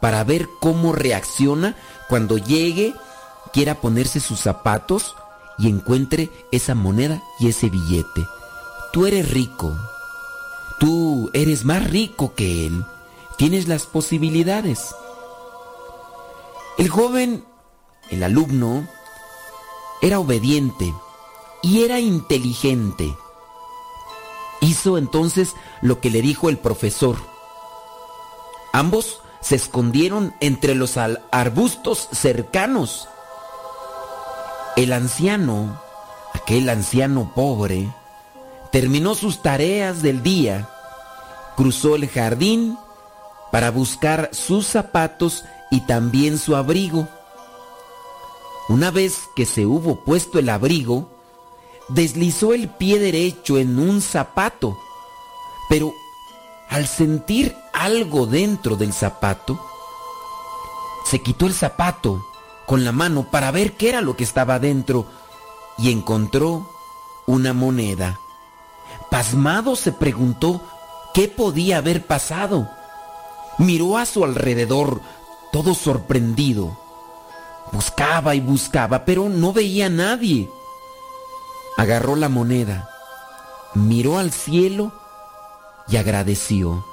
S2: para ver cómo reacciona cuando llegue, quiera ponerse sus zapatos y encuentre esa moneda y ese billete. Tú eres rico. Tú eres más rico que él. Tienes las posibilidades. El joven, el alumno, era obediente y era inteligente. Hizo entonces lo que le dijo el profesor. Ambos se escondieron entre los arbustos cercanos. El anciano, aquel anciano pobre, terminó sus tareas del día, cruzó el jardín para buscar sus zapatos y también su abrigo. Una vez que se hubo puesto el abrigo, deslizó el pie derecho en un zapato, pero al sentir algo dentro del zapato, se quitó el zapato con la mano para ver qué era lo que estaba dentro y encontró una moneda. Pasmado se preguntó qué podía haber pasado. Miró a su alrededor, todo sorprendido. Buscaba y buscaba, pero no veía a nadie. Agarró la moneda, miró al cielo y agradeció.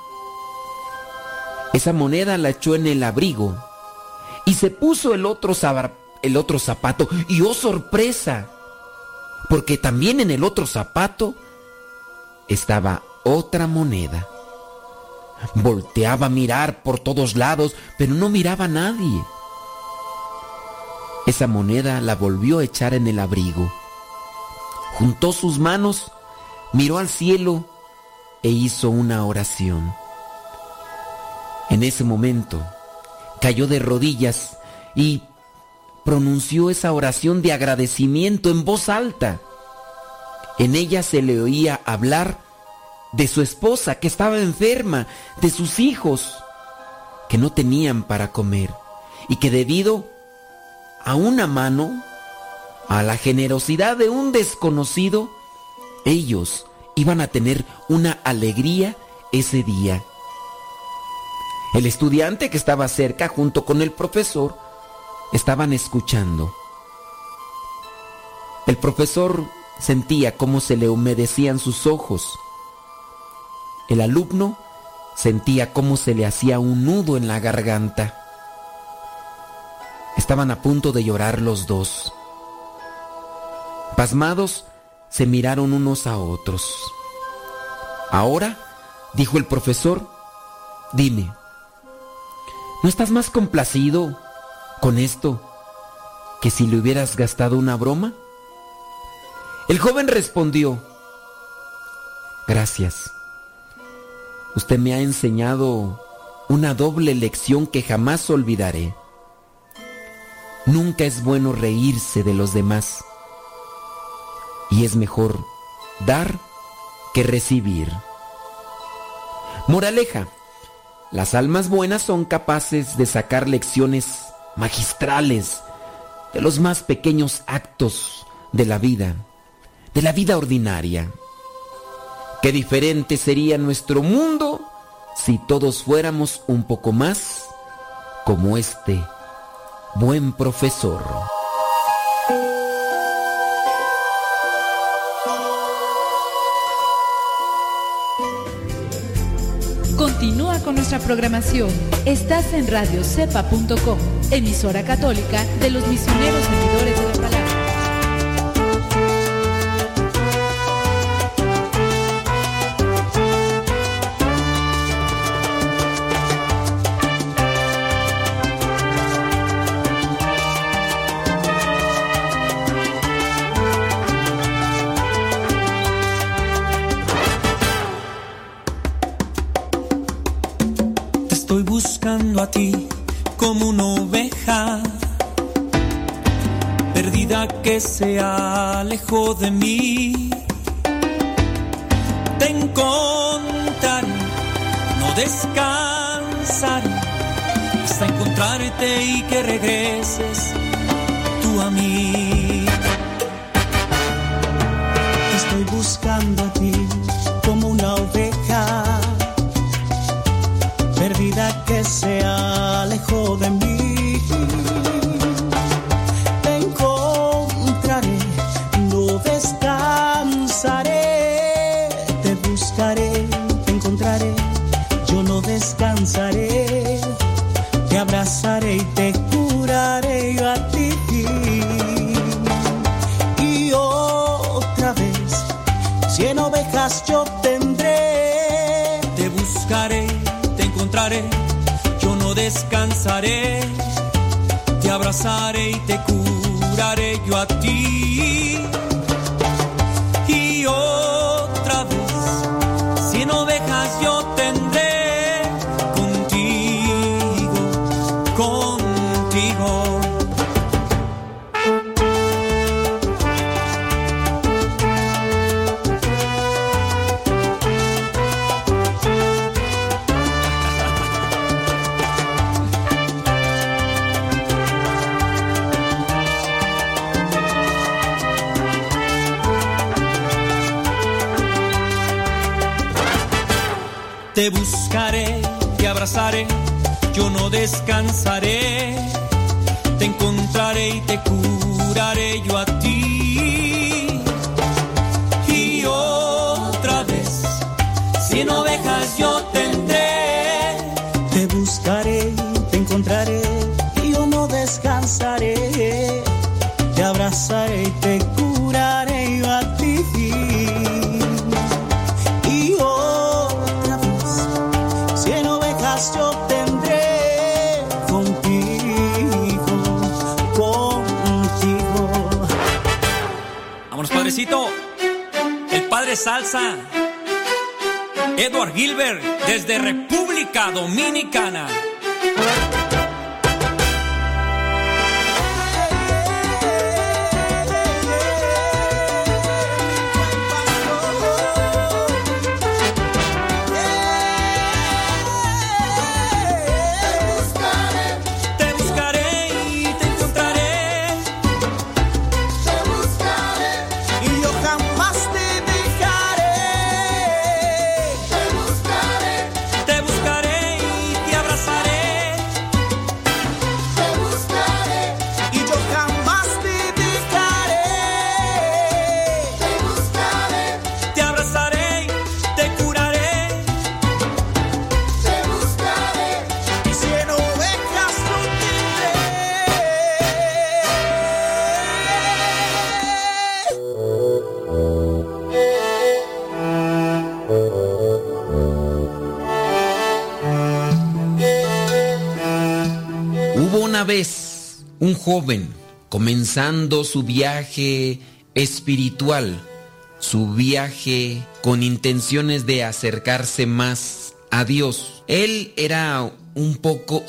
S2: Esa moneda la echó en el abrigo y se puso el otro, el otro zapato. Y oh sorpresa, porque también en el otro zapato estaba otra moneda. Volteaba a mirar por todos lados, pero no miraba a nadie. Esa moneda la volvió a echar en el abrigo. Juntó sus manos, miró al cielo e hizo una oración. En ese momento cayó de rodillas y pronunció esa oración de agradecimiento en voz alta. En ella se le oía hablar de su esposa que estaba enferma, de sus hijos que no tenían para comer y que debido a una mano, a la generosidad de un desconocido, ellos iban a tener una alegría ese día. El estudiante que estaba cerca junto con el profesor estaban escuchando. El profesor sentía cómo se le humedecían sus ojos. El alumno sentía cómo se le hacía un nudo en la garganta. Estaban a punto de llorar los dos. Pasmados, se miraron unos a otros. Ahora, dijo el profesor, dime, ¿no estás más complacido con esto que si le hubieras gastado una broma? El joven respondió, gracias. Usted me ha enseñado una doble lección que jamás olvidaré. Nunca es bueno reírse de los demás. Y es mejor dar que recibir. Moraleja. Las almas buenas son capaces de sacar lecciones magistrales de los más pequeños actos de la vida. de la vida ordinaria. Qué diferente sería nuestro mundo si todos fuéramos un poco más como este buen profesor.
S11: Nuestra programación. Estás en radiocepa.com, emisora católica de los misioneros servidores de
S10: buscando a ti como una oveja perdida que se alejó de mí. Te encontraré, no descansaré hasta encontrarte y que regreses tú a mí.
S12: Estoy buscando a ti descansaré. Te abrazaré y te
S10: descansaré. Te encontraré y te curaré Edward Gilbert, desde República Dominicana.
S2: Su viaje espiritual, su viaje con intenciones de acercarse más a Dios. Él era un poco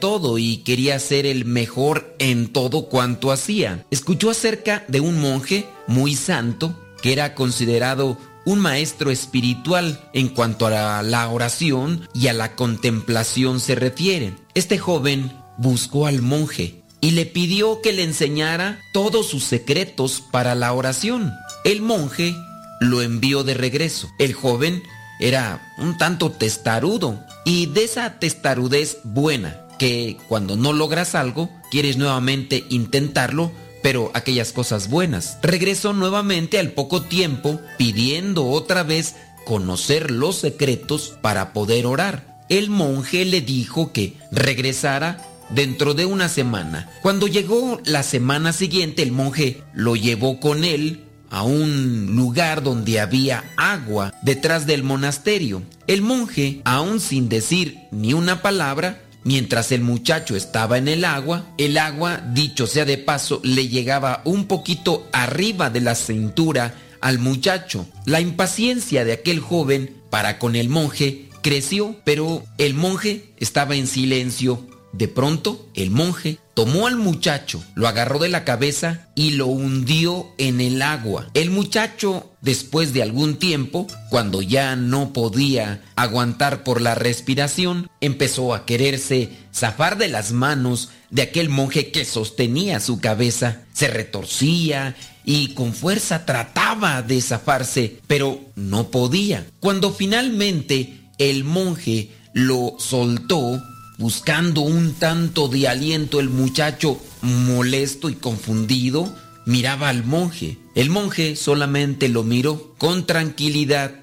S2: todo y quería ser el mejor en todo cuanto hacía. Escuchó acerca de un monje muy santo que era considerado un maestro espiritual en cuanto a la oración y a la contemplación se refiere. Este joven buscó al monje y le pidió que le enseñara todos sus secretos para la oración. El monje lo envió de regreso. El joven era un tanto testarudo y de esa testarudez buena, que cuando no logras algo, quieres nuevamente intentarlo, pero aquellas cosas buenas. Regresó nuevamente al poco tiempo pidiendo otra vez conocer los secretos para poder orar. El monje le dijo que regresara dentro de una semana. Cuando llegó la semana siguiente, el monje lo llevó con él a un lugar donde había agua detrás del monasterio. El monje, aún sin decir ni una palabra, mientras el muchacho estaba en el agua, el agua, dicho sea de paso, le llegaba un poquito arriba de la cintura al muchacho. La impaciencia de aquel joven para con el monje creció, pero el monje estaba en silencio de pronto, el monje tomó al muchacho, lo agarró de la cabeza y lo hundió en el agua. El muchacho, después de algún tiempo, cuando ya no podía aguantar por la respiración, empezó a quererse zafar de las manos de aquel monje que sostenía su cabeza. Se retorcía y con fuerza trataba de zafarse, pero no podía. Cuando finalmente el monje lo soltó, Buscando un tanto de aliento, el muchacho, molesto y confundido, miraba al monje. El monje solamente lo miró con tranquilidad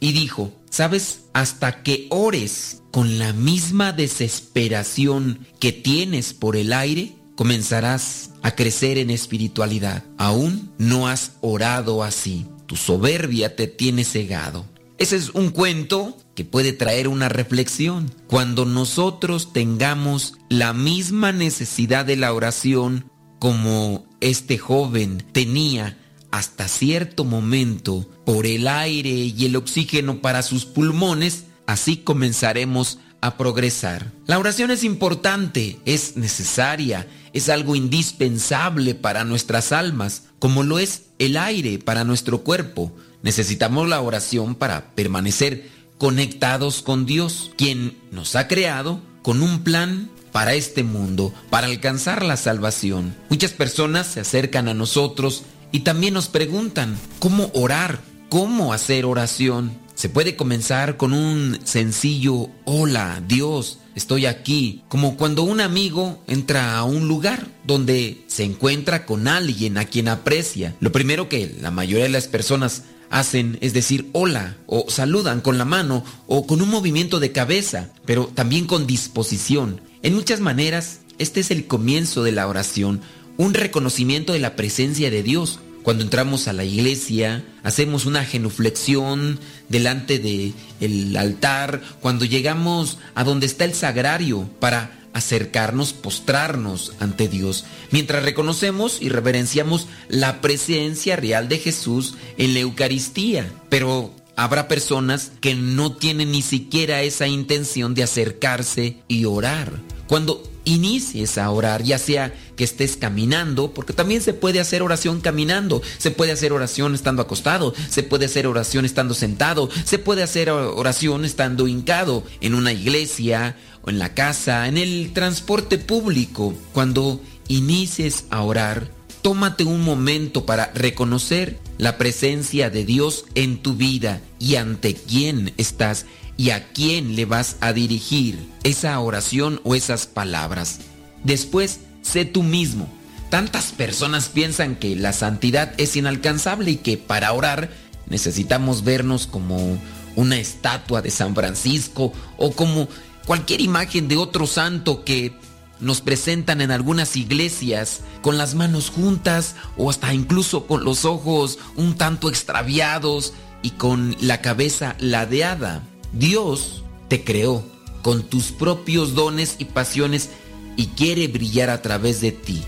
S2: y dijo, ¿sabes? Hasta que ores con la misma desesperación que tienes por el aire, comenzarás a crecer en espiritualidad. Aún no has orado así. Tu soberbia te tiene cegado. Ese es un cuento que puede traer una reflexión. Cuando nosotros tengamos la misma necesidad de la oración como este joven tenía hasta cierto momento por el aire y el oxígeno para sus pulmones, así comenzaremos a progresar. La oración es importante, es necesaria, es algo indispensable para nuestras almas, como lo es el aire para nuestro cuerpo. Necesitamos la oración para permanecer conectados con Dios, quien nos ha creado con un plan para este mundo, para alcanzar la salvación. Muchas personas se acercan a nosotros y también nos preguntan cómo orar, cómo hacer oración. Se puede comenzar con un sencillo hola, Dios, estoy aquí, como cuando un amigo entra a un lugar donde se encuentra con alguien a quien aprecia. Lo primero que la mayoría de las personas hacen es decir hola o saludan con la mano o con un movimiento de cabeza, pero también con disposición. En muchas maneras, este es el comienzo de la oración, un reconocimiento de la presencia de Dios. Cuando entramos a la iglesia, hacemos una genuflexión delante del el altar, cuando llegamos a donde está el sagrario para acercarnos, postrarnos ante Dios, mientras reconocemos y reverenciamos la presencia real de Jesús en la Eucaristía. Pero habrá personas que no tienen ni siquiera esa intención de acercarse y orar. Cuando inicies a orar, ya sea que estés caminando, porque también se puede hacer oración caminando, se puede hacer oración estando acostado, se puede hacer oración estando sentado, se puede hacer oración estando hincado en una iglesia en la casa, en el transporte público. Cuando inicies a orar, tómate un momento para reconocer la presencia de Dios en tu vida y ante quién estás y a quién le vas a dirigir esa oración o esas palabras. Después, sé tú mismo. Tantas personas piensan que la santidad es inalcanzable y que para orar necesitamos vernos como una estatua de San Francisco o como cualquier imagen de otro santo que nos presentan en algunas iglesias con las manos juntas o hasta incluso con los ojos un tanto extraviados y con la cabeza ladeada. Dios te creó con tus propios dones y pasiones y quiere brillar a través de ti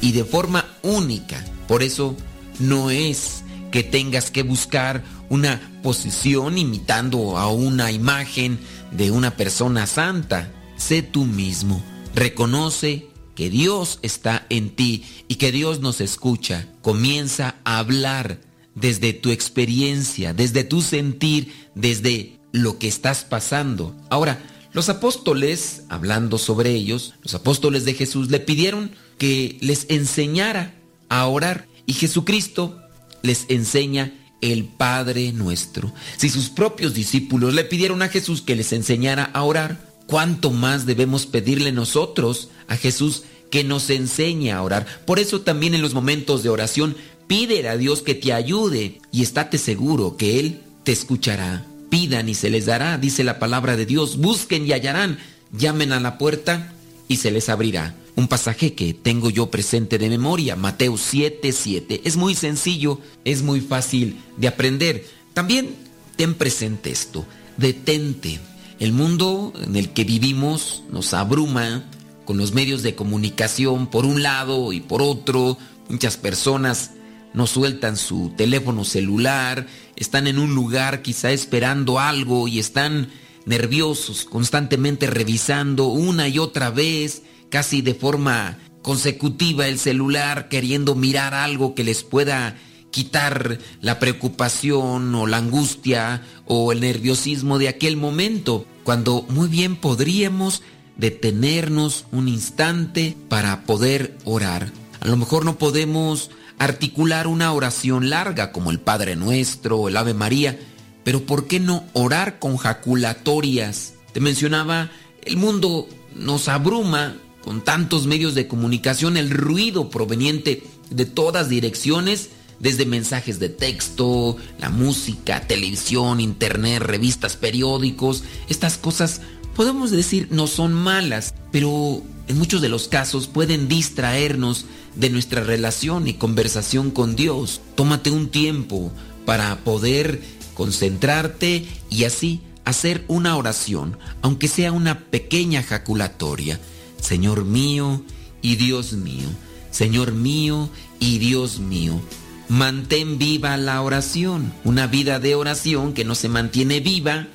S2: y de forma única. Por eso no es que tengas que buscar una posición imitando a una imagen de una persona santa. Sé tú mismo. Reconoce que Dios está en ti y que Dios nos escucha. Comienza a hablar desde tu experiencia, desde tu sentir, desde lo que estás pasando. Ahora, los apóstoles, hablando sobre ellos, los apóstoles de Jesús le pidieron que les enseñara a orar y Jesucristo les enseña el Padre nuestro. Si sus propios discípulos le pidieron a Jesús que les enseñara a orar, ¿cuánto más debemos pedirle nosotros a Jesús que nos enseñe a orar? Por eso también en los momentos de oración pídele a Dios que te ayude y estate seguro que Él te escuchará. Pidan y se les dará, dice la palabra de Dios. Busquen y hallarán. Llamen a la puerta y se les abrirá. Un pasaje que tengo yo presente de memoria, Mateo 7:7. Es muy sencillo, es muy fácil de aprender. También ten presente esto, detente. El mundo en el que vivimos nos abruma con los medios de comunicación por un lado y por otro. Muchas personas no sueltan su teléfono celular, están en un lugar quizá esperando algo y están nerviosos, constantemente revisando una y otra vez, casi de forma consecutiva el celular, queriendo mirar algo que les pueda quitar la preocupación o la angustia o el nerviosismo de aquel momento, cuando muy bien podríamos detenernos un instante para poder orar. A lo mejor no podemos articular una oración larga como el Padre Nuestro el Ave María, pero ¿por qué no orar con jaculatorias? Te mencionaba, el mundo nos abruma con tantos medios de comunicación, el ruido proveniente de todas direcciones, desde mensajes de texto, la música, televisión, internet, revistas, periódicos, estas cosas podemos decir no son malas, pero en muchos de los casos pueden distraernos de nuestra relación y conversación con Dios. Tómate un tiempo para poder concentrarte y así hacer una oración, aunque sea una pequeña jaculatoria. Señor mío y Dios mío, Señor mío y Dios mío. Mantén viva la oración. Una vida de oración que no se mantiene viva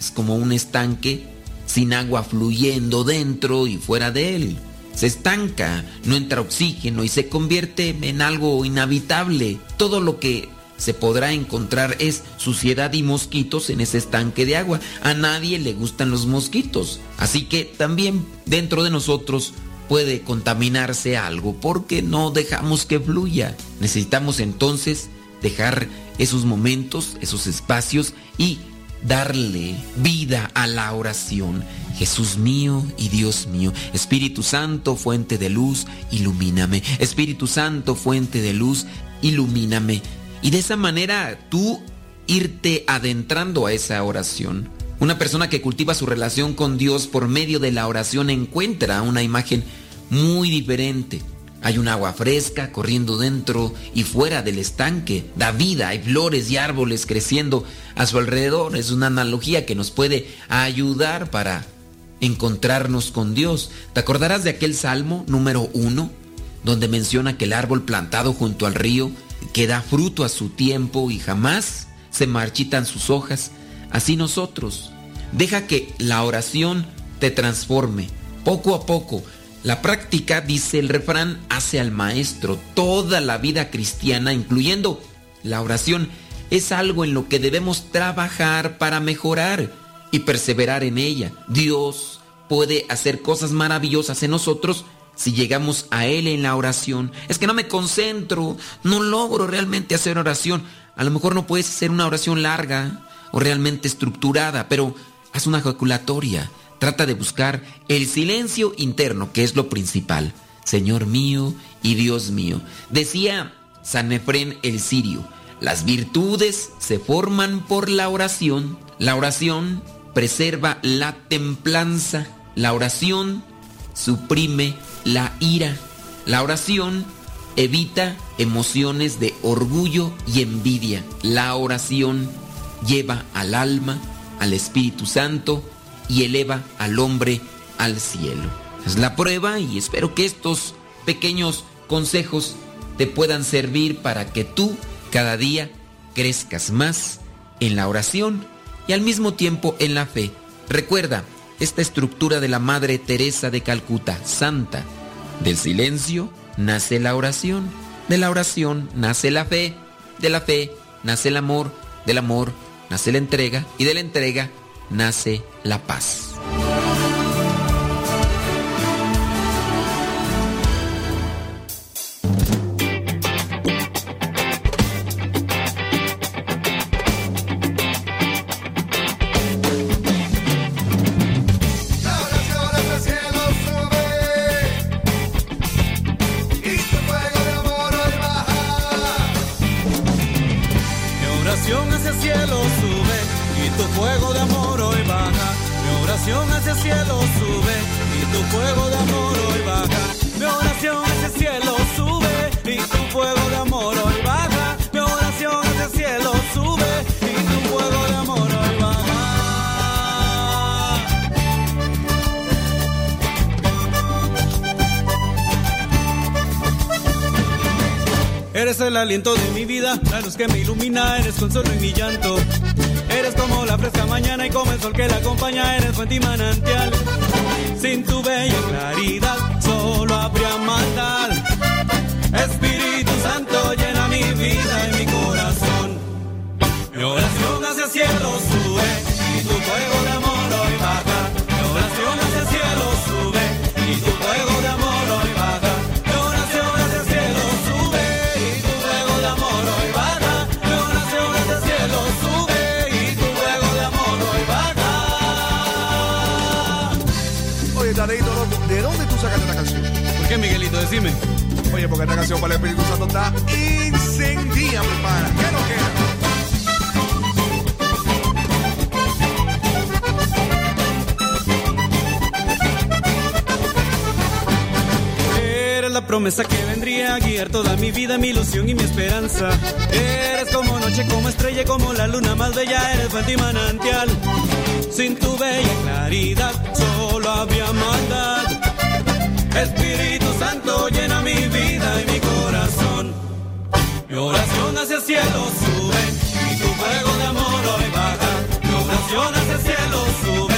S2: es como un estanque sin agua fluyendo dentro y fuera de él se estanca, no entra oxígeno y se convierte en algo inhabitable. Todo lo que se podrá encontrar es suciedad y mosquitos en ese estanque de agua. A nadie le gustan los mosquitos. Así que también dentro de nosotros puede contaminarse algo porque no dejamos que fluya. Necesitamos entonces dejar esos momentos, esos espacios y darle vida a la oración. Jesús mío y Dios mío, Espíritu Santo, fuente de luz, ilumíname. Espíritu Santo, fuente de luz, ilumíname. Y de esa manera tú irte adentrando a esa oración. Una persona que cultiva su relación con Dios por medio de la oración encuentra una imagen muy diferente. Hay un agua fresca corriendo dentro y fuera del estanque. Da vida, hay flores y árboles creciendo a su alrededor. Es una analogía que nos puede ayudar para encontrarnos con Dios. ¿Te acordarás de aquel salmo número uno? Donde menciona que el árbol plantado junto al río que da fruto a su tiempo y jamás se marchitan sus hojas. Así nosotros. Deja que la oración te transforme. Poco a poco la práctica, dice el refrán, hace al maestro. Toda la vida cristiana, incluyendo la oración, es algo en lo que debemos trabajar para mejorar y perseverar en ella. Dios puede hacer cosas maravillosas en nosotros si llegamos a Él en la oración. Es que no me concentro, no logro realmente hacer oración. A lo mejor no puedes hacer una oración larga o realmente estructurada, pero haz una ejaculatoria Trata de buscar el silencio interno, que es lo principal. Señor mío y Dios mío. Decía San Efrén el Sirio, las virtudes se forman por la oración. La oración preserva la templanza. La oración suprime la ira. La oración evita emociones de orgullo y envidia. La oración lleva al alma, al Espíritu Santo, y eleva al hombre al cielo. Es la prueba y espero que estos pequeños consejos te puedan servir para que tú cada día crezcas más en la oración y al mismo tiempo en la fe. Recuerda esta estructura de la Madre Teresa de Calcuta, santa. Del silencio nace la oración, de la oración nace la fe, de la fe nace el amor, del amor nace la entrega y de la entrega nace la paz.
S4: aliento de mi vida, la luz que me ilumina, eres consuelo en mi llanto. Eres como la fresca mañana y como el sol que la acompaña, eres fuente y manantial. Sin tu bella claridad Dime.
S13: Oye, porque esta canción para el Espíritu Santo está incendia, mi pana. ¿Qué nos queda?
S4: la promesa que vendría a guiar toda mi vida, mi ilusión y mi esperanza. Eres como noche, como estrella, como la luna más bella, eres fuente y manantial. Sin tu bella claridad, solo había maldad. Espíritu Santo llena mi vida y mi corazón. Mi oración hacia el cielo sube y tu fuego de amor hoy baja. Mi oración hacia el cielo sube.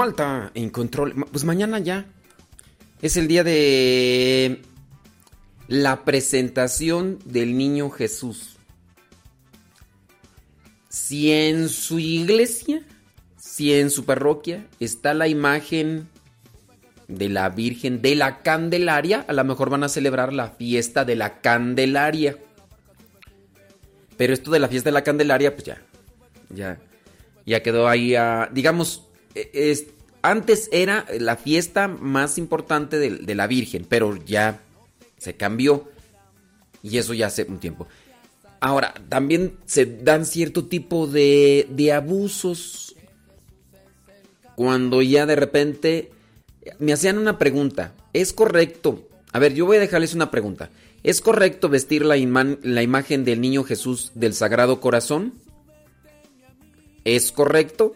S2: Malta, en control. Pues mañana ya. Es el día de la presentación del niño Jesús. Si en su iglesia, si en su parroquia está la imagen de la Virgen de la Candelaria, a lo mejor van a celebrar la fiesta de la Candelaria. Pero esto de la fiesta de la Candelaria, pues ya, ya, ya quedó ahí, a- digamos, es- antes era la fiesta más importante de, la Virgen, pero ya se cambió y eso ya hace un tiempo. Ahora, también se dan cierto tipo de, de abusos cuando ya de repente me hacían una pregunta. ¿Es correcto? A ver, yo voy a dejarles una pregunta. ¿Es correcto vestir la imagen del niño Jesús del Sagrado Corazón? ¿Es correcto?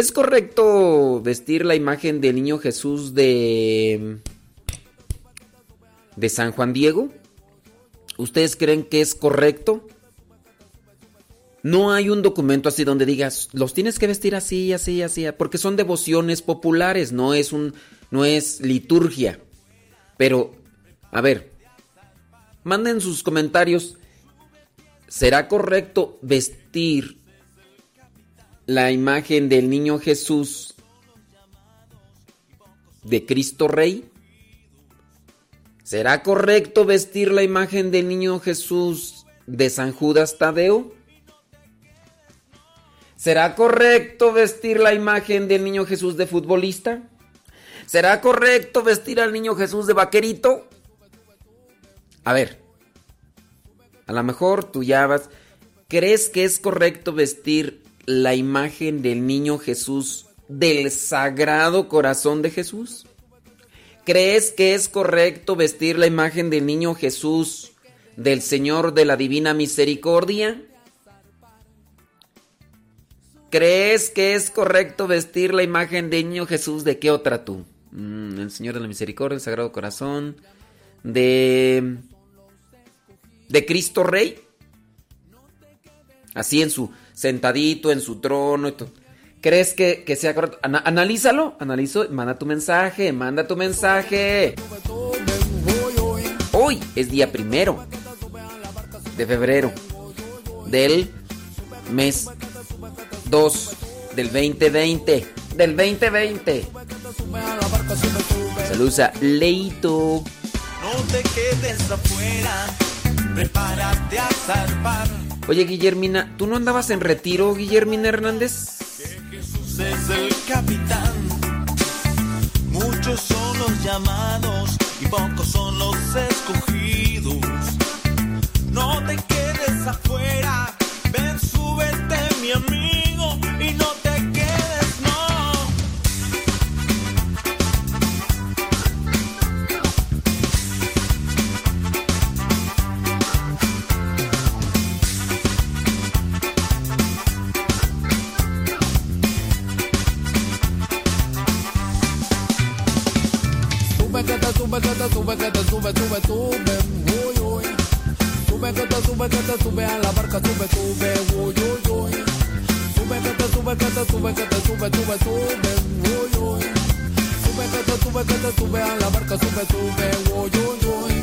S2: ¿Es correcto vestir la imagen del niño Jesús de de San Juan Diego? ¿Ustedes creen que es correcto? No hay un documento así donde digas, los tienes que vestir así, así, así, porque son devociones populares, no es un no es liturgia. Pero a ver, manden sus comentarios. ¿Será correcto vestir la imagen del niño Jesús de Cristo Rey? ¿Será correcto vestir la imagen del niño Jesús de San Judas Tadeo? ¿Será correcto vestir la imagen del niño Jesús de futbolista? ¿Será correcto vestir al niño Jesús de vaquerito? A ver, a lo mejor tú ya vas. ¿Crees que es correcto vestir la imagen del niño Jesús del Sagrado Corazón de Jesús? ¿Crees que es correcto vestir la imagen del niño Jesús del Señor de la Divina Misericordia? ¿Crees que es correcto vestir la imagen del niño Jesús de qué otra tú? Mm, el Señor de la Misericordia, el Sagrado Corazón, de... de Cristo Rey. Así en su sentadito, en su trono y todo. ¿Crees que, que sea correcto? Ana- analízalo, analizo, manda tu mensaje, manda tu mensaje. Hoy es día primero de febrero del mes 2 del 2020. Del 2020. Saludos a Leito.
S10: No te quedes afuera, prepárate a zarpar.
S2: Oye, Guillermina, ¿tú no andabas en retiro, Guillermina Hernández?
S10: Jesús es el capitán. Muchos son los llamados y pocos son los escogidos. No te quedes afuera, ven, súbete, mi amigo,
S14: Sube que te sube, que te sube, sube, sube, uy, uy. Sube que te sube, que te sube a la barca, sube, sube, uy, uy, uy. Sube que te sube, que te sube, que te sube, sube, sube, uy, uy. Sube que te sube, que te sube a la barca, sube, sube, uy, uy, uy.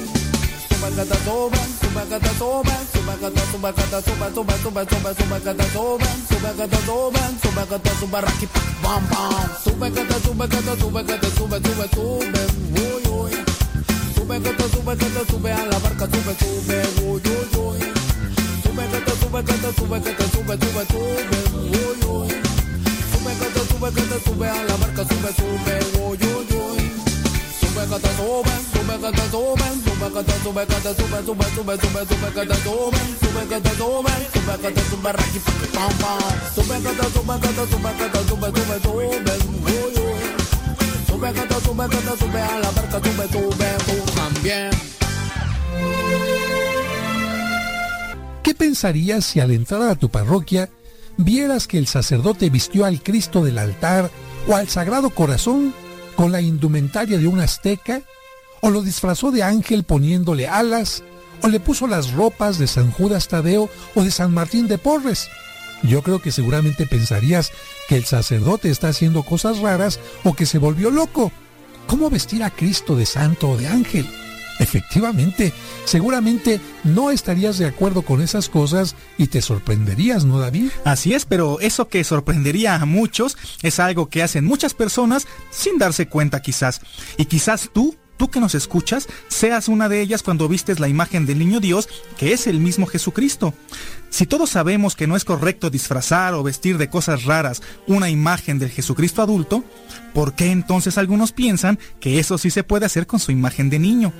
S14: Sube que te sube, sube que te sube, sube que te sube, que te sube, sube, sube, sube, sube que te sube, sube que te sube, sube que te sube, raki, bam, bam. Sube que te sube, que te sube, que te sube, sube, sube, uy. Sube que te sube, que te sube a la barca, sube, sube, uy, uy, uy. Sube que te sube, que te sube, que te sube, sube, sube, uy, uy. Sube que te sube, que te sube a la barca, sube, sube, uy, uy, uy. Sube que te sube, sube que te sube, sube que te sube, que te sube, sube, sube, sube, sube que te sube, sube que te sube, sube que te sube, raki, pam, pam. Sube que te sube, que te sube, que te sube, sube, sube, uy, uy.
S15: ¿Qué pensarías si al entrar a tu parroquia vieras que el sacerdote vistió al Cristo del altar o al Sagrado Corazón con la indumentaria de un azteca? ¿O lo disfrazó de ángel poniéndole alas? ¿O le puso las ropas de San Judas Tadeo o de San Martín de Porres? Yo creo que seguramente pensarías que el sacerdote está haciendo cosas raras o que se volvió loco. ¿Cómo vestir a Cristo de santo o de ángel? Efectivamente, seguramente no estarías de acuerdo con esas cosas y te sorprenderías, ¿no, David?
S16: Así es, pero eso que sorprendería a muchos es algo que hacen muchas personas sin darse cuenta quizás. Y quizás tú tú que nos escuchas, seas una de ellas cuando vistes la imagen del niño Dios, que es el mismo Jesucristo. Si todos sabemos que no es correcto disfrazar o vestir de cosas raras una imagen del Jesucristo adulto, ¿por qué entonces algunos piensan que eso sí se puede hacer con su imagen de niño?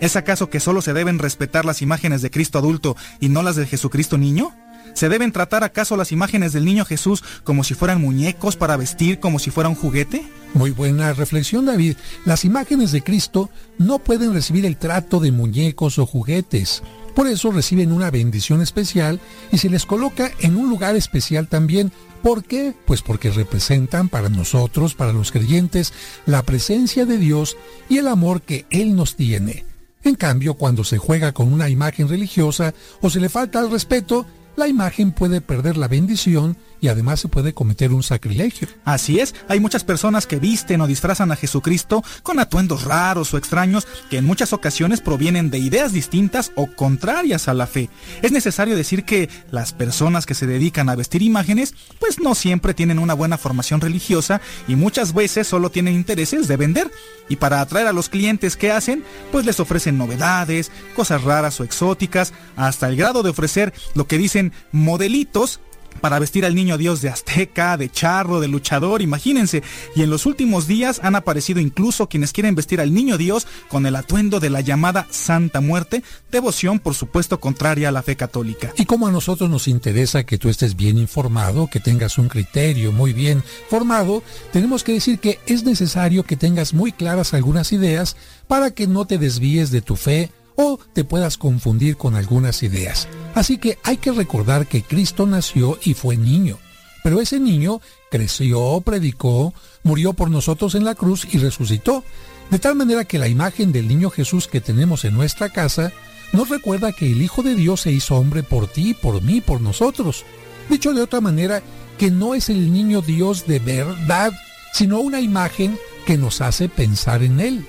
S16: ¿Es acaso que solo se deben respetar las imágenes de Cristo adulto y no las del Jesucristo niño? ¿Se deben tratar acaso las imágenes del niño Jesús como si fueran muñecos para vestir como si fuera un juguete?
S15: Muy buena reflexión, David. Las imágenes de Cristo no pueden recibir el trato de muñecos o juguetes. Por eso reciben una bendición especial y se les coloca en un lugar especial también. ¿Por qué? Pues porque representan para nosotros, para los creyentes, la presencia de Dios y el amor que Él nos tiene. En cambio, cuando se juega con una imagen religiosa o se le falta el respeto, la imagen puede perder la bendición y además se puede cometer un sacrilegio.
S16: Así es, hay muchas personas que visten o disfrazan a Jesucristo con atuendos raros o extraños que en muchas ocasiones provienen de ideas distintas o contrarias a la fe. Es necesario decir que las personas que se dedican a vestir imágenes pues no siempre tienen una buena formación religiosa y muchas veces solo tienen intereses de vender. Y para atraer a los clientes que hacen, pues les ofrecen novedades, cosas raras o exóticas, hasta el grado de ofrecer lo que dicen modelitos para vestir al niño Dios de azteca, de charro, de luchador, imagínense. Y en los últimos días han aparecido incluso quienes quieren vestir al niño Dios con el atuendo de la llamada Santa Muerte, devoción por supuesto contraria a la fe católica.
S15: Y como a nosotros nos interesa que tú estés bien informado, que tengas un criterio muy bien formado, tenemos que decir que es necesario que tengas muy claras algunas ideas para que no te desvíes de tu fe o te puedas confundir con algunas ideas. Así que hay que recordar que Cristo nació y fue niño, pero ese niño creció, predicó, murió por nosotros en la cruz y resucitó, de tal manera que la imagen del niño Jesús que tenemos en nuestra casa nos recuerda que el Hijo de Dios se hizo hombre por ti, por mí, por nosotros. Dicho de otra manera, que no es el niño Dios de verdad, sino una imagen que nos hace pensar en Él.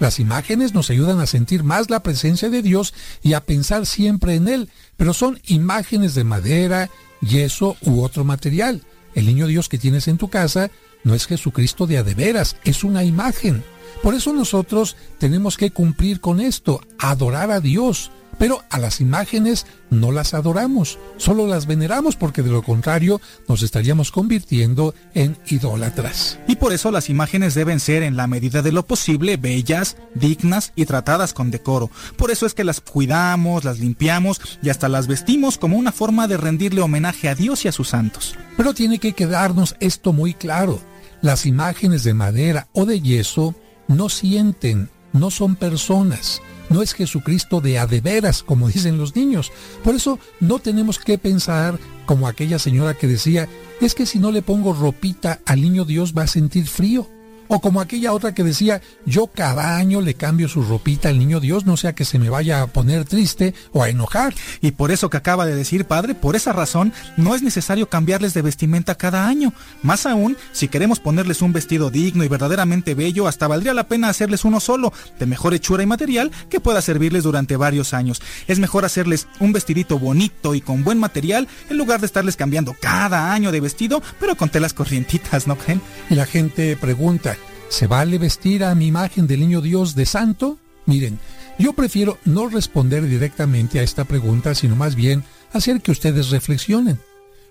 S15: Las imágenes nos ayudan a sentir más la presencia de Dios y a pensar siempre en Él, pero son imágenes de madera, yeso u otro material. El niño Dios que tienes en tu casa no es Jesucristo de a de veras, es una imagen. Por eso nosotros tenemos que cumplir con esto, adorar a Dios, pero a las imágenes no las adoramos, solo las veneramos porque de lo contrario nos estaríamos convirtiendo en idólatras.
S16: Y por eso las imágenes deben ser en la medida de lo posible bellas, dignas y tratadas con decoro. Por eso es que las cuidamos, las limpiamos y hasta las vestimos como una forma de rendirle homenaje a Dios y a sus santos.
S15: Pero tiene que quedarnos esto muy claro. Las imágenes de madera o de yeso no sienten, no son personas no es Jesucristo de a de veras, como dicen los niños. Por eso no tenemos que pensar como aquella señora que decía, es que si no le pongo ropita al niño Dios va a sentir frío. O como aquella otra que decía, yo cada año le cambio su ropita al niño Dios, no sea que se me vaya a poner triste o a enojar.
S16: Y por eso que acaba de decir, padre, por esa razón, no es necesario cambiarles de vestimenta cada año. Más aún, si queremos ponerles un vestido digno y verdaderamente bello, hasta valdría la pena hacerles uno solo, de mejor hechura y material, que pueda servirles durante varios años. Es mejor hacerles un vestidito bonito y con buen material, en lugar de estarles cambiando cada año de vestido, pero con telas corrientitas, ¿no creen?
S15: Y la gente pregunta, ¿Se vale vestir a mi imagen del niño Dios de santo? Miren, yo prefiero no responder directamente a esta pregunta, sino más bien hacer que ustedes reflexionen.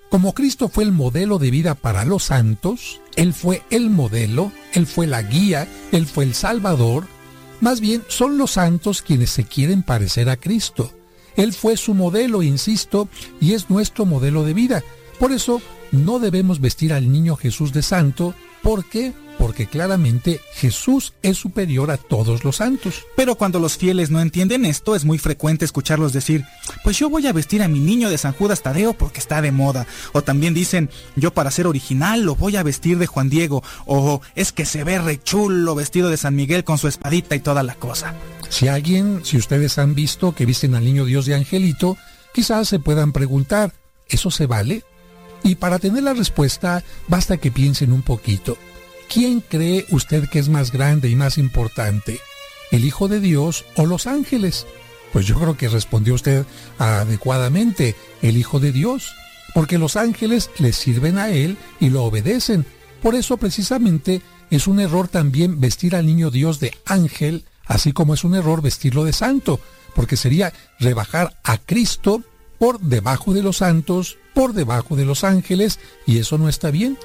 S15: Como Cristo fue el modelo de vida para los santos, Él fue el modelo, Él fue la guía, Él fue el Salvador, más bien son los santos quienes se quieren parecer a Cristo. Él fue su modelo, insisto, y es nuestro modelo de vida. Por eso no debemos vestir al niño Jesús de santo, porque porque claramente Jesús es superior a todos los santos.
S16: Pero cuando los fieles no entienden esto, es muy frecuente escucharlos decir, pues yo voy a vestir a mi niño de San Judas Tadeo porque está de moda. O también dicen, yo para ser original lo voy a vestir de Juan Diego. O es que se ve re chulo vestido de San Miguel con su espadita y toda la cosa.
S15: Si alguien, si ustedes han visto que visten al niño Dios de Angelito, quizás se puedan preguntar, ¿eso se vale? Y para tener la respuesta, basta que piensen un poquito. ¿Quién cree usted que es más grande y más importante? ¿El Hijo de Dios o los ángeles? Pues yo creo que respondió usted adecuadamente, el Hijo de Dios, porque los ángeles le sirven a Él y lo obedecen. Por eso precisamente es un error también vestir al niño Dios de ángel, así como es un error vestirlo de santo, porque sería rebajar a Cristo por debajo de los santos, por debajo de los ángeles, y eso no está bien.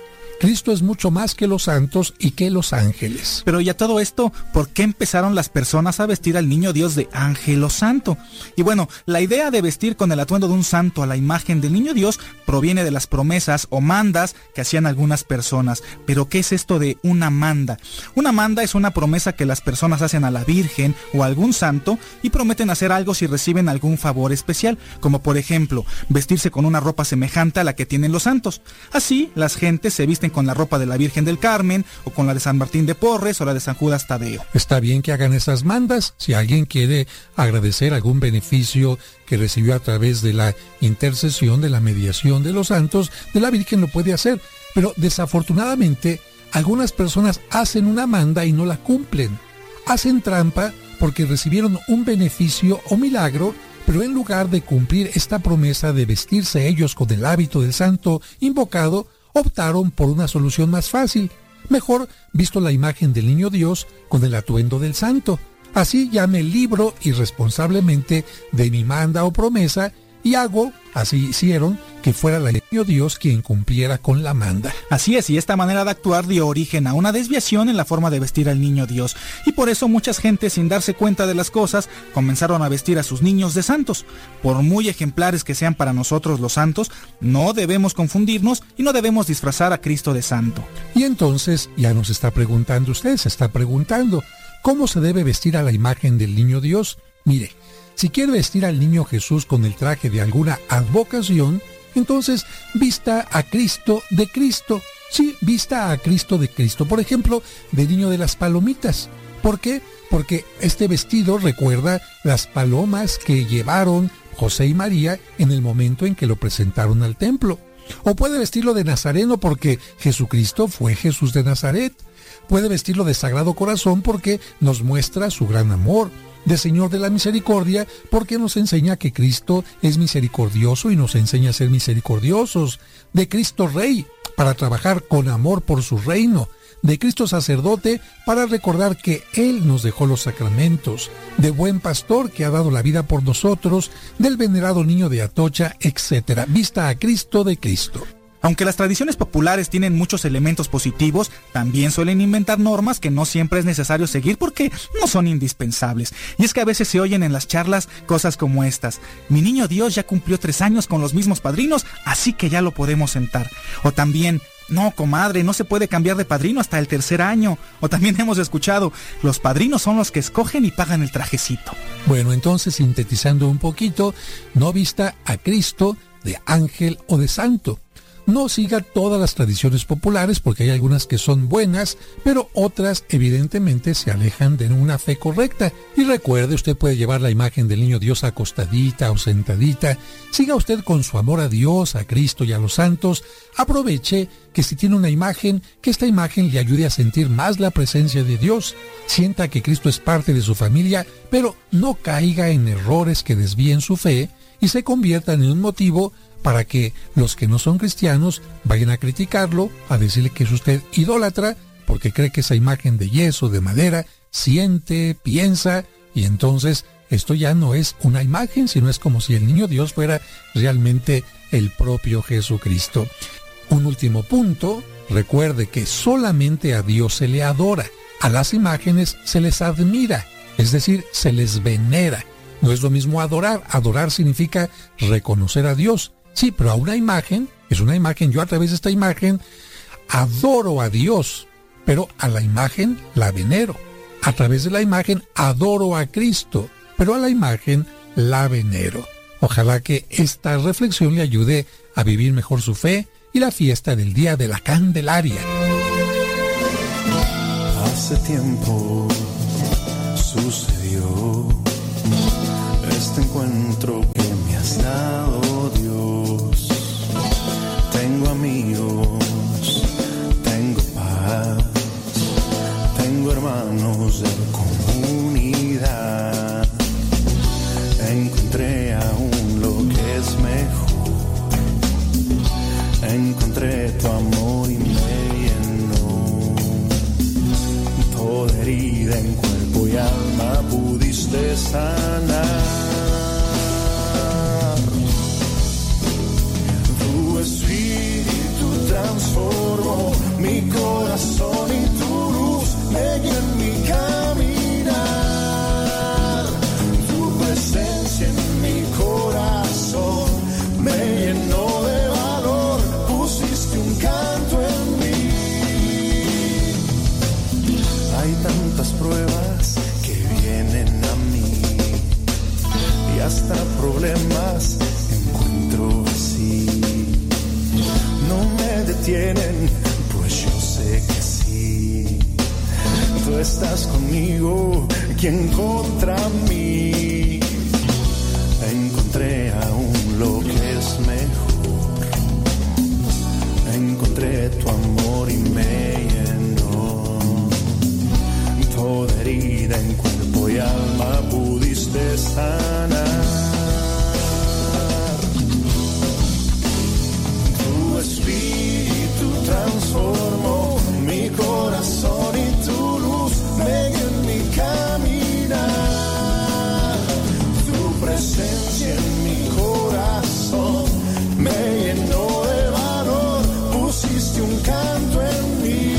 S15: Cristo es mucho más que los santos y que los ángeles.
S16: Pero ya todo esto, ¿por qué empezaron las personas a vestir al niño Dios de ángel o santo? Y bueno, la idea de vestir con el atuendo de un santo a la imagen del niño Dios proviene de las promesas o mandas que hacían algunas personas. Pero ¿qué es esto de una manda? Una manda es una promesa que las personas hacen a la Virgen o a algún santo y prometen hacer algo si reciben algún favor especial, como por ejemplo, vestirse con una ropa semejante a la que tienen los santos. Así, las gentes se visten con la ropa de la Virgen del Carmen, o con la de San Martín de Porres, o la de San Judas Tadeo.
S15: Está bien que hagan esas mandas. Si alguien quiere agradecer algún beneficio que recibió a través de la intercesión, de la mediación de los santos, de la Virgen lo puede hacer. Pero desafortunadamente, algunas personas hacen una manda y no la cumplen. Hacen trampa porque recibieron un beneficio o milagro pero en lugar de cumplir esta promesa de vestirse ellos con el hábito del santo invocado, optaron por una solución más fácil, mejor visto la imagen del niño Dios con el atuendo del santo. Así ya me libro irresponsablemente de mi manda o promesa y hago, así hicieron, que fuera el niño Dios quien cumpliera con la manda.
S16: Así es, y esta manera de actuar dio origen a una desviación en la forma de vestir al niño Dios. Y por eso muchas gentes, sin darse cuenta de las cosas, comenzaron a vestir a sus niños de santos. Por muy ejemplares que sean para nosotros los santos, no debemos confundirnos y no debemos disfrazar a Cristo de santo.
S15: Y entonces ya nos está preguntando usted, se está preguntando, ¿cómo se debe vestir a la imagen del niño Dios? Mire, si quiere vestir al niño Jesús con el traje de alguna advocación, entonces vista a Cristo de Cristo. Sí, vista a Cristo de Cristo. Por ejemplo, de niño de las palomitas. ¿Por qué? Porque este vestido recuerda las palomas que llevaron José y María en el momento en que lo presentaron al templo. O puede vestirlo de Nazareno porque Jesucristo fue Jesús de Nazaret. Puede vestirlo de Sagrado Corazón porque nos muestra su gran amor de Señor de la Misericordia, porque nos enseña que Cristo es misericordioso y nos enseña a ser misericordiosos, de Cristo Rey, para trabajar con amor por su reino, de Cristo sacerdote, para recordar que Él nos dejó los sacramentos, de buen pastor que ha dado la vida por nosotros, del venerado niño de Atocha, etc. Vista a Cristo de Cristo.
S16: Aunque las tradiciones populares tienen muchos elementos positivos, también suelen inventar normas que no siempre es necesario seguir porque no son indispensables. Y es que a veces se oyen en las charlas cosas como estas. Mi niño Dios ya cumplió tres años con los mismos padrinos, así que ya lo podemos sentar. O también, no, comadre, no se puede cambiar de padrino hasta el tercer año. O también hemos escuchado, los padrinos son los que escogen y pagan el trajecito.
S15: Bueno, entonces sintetizando un poquito, no vista a Cristo de ángel o de santo no siga todas las tradiciones populares porque hay algunas que son buenas, pero otras evidentemente se alejan de una fe correcta. Y recuerde, usted puede llevar la imagen del niño Dios acostadita o sentadita. Siga usted con su amor a Dios, a Cristo y a los santos. Aproveche que si tiene una imagen, que esta imagen le ayude a sentir más la presencia de Dios. Sienta que Cristo es parte de su familia, pero no caiga en errores que desvíen su fe y se conviertan en un motivo para que los que no son cristianos vayan a criticarlo, a decirle que es usted idólatra, porque cree que esa imagen de yeso, de madera, siente, piensa, y entonces esto ya no es una imagen, sino es como si el niño Dios fuera realmente el propio Jesucristo. Un último punto, recuerde que solamente a Dios se le adora, a las imágenes se les admira, es decir, se les venera. No es lo mismo adorar, adorar significa reconocer a Dios, Sí, pero a una imagen, es una imagen, yo a través de esta imagen adoro a Dios, pero a la imagen la venero. A través de la imagen adoro a Cristo, pero a la imagen la venero. Ojalá que esta reflexión le ayude a vivir mejor su fe y la fiesta del Día de la Candelaria.
S17: Hace tiempo sucedió este encuentro que me has dado Dios. hermanos
S9: de comunidad. Encontré aún lo que es mejor. Encontré tu amor y me llenó. Toda herida en cuerpo y alma pudiste sanar. Tu espíritu transformó mi corazón. Y pues yo sé que sí. Tú estás conmigo, quien contra mí. Encontré aún lo que es mejor. Encontré tu amor y me llenó. Toda herida en cuerpo y alma pudiste sanar. Transformó mi corazón y tu luz me en mi caminar. Tu presencia en mi corazón me llenó de valor, pusiste un canto en mí.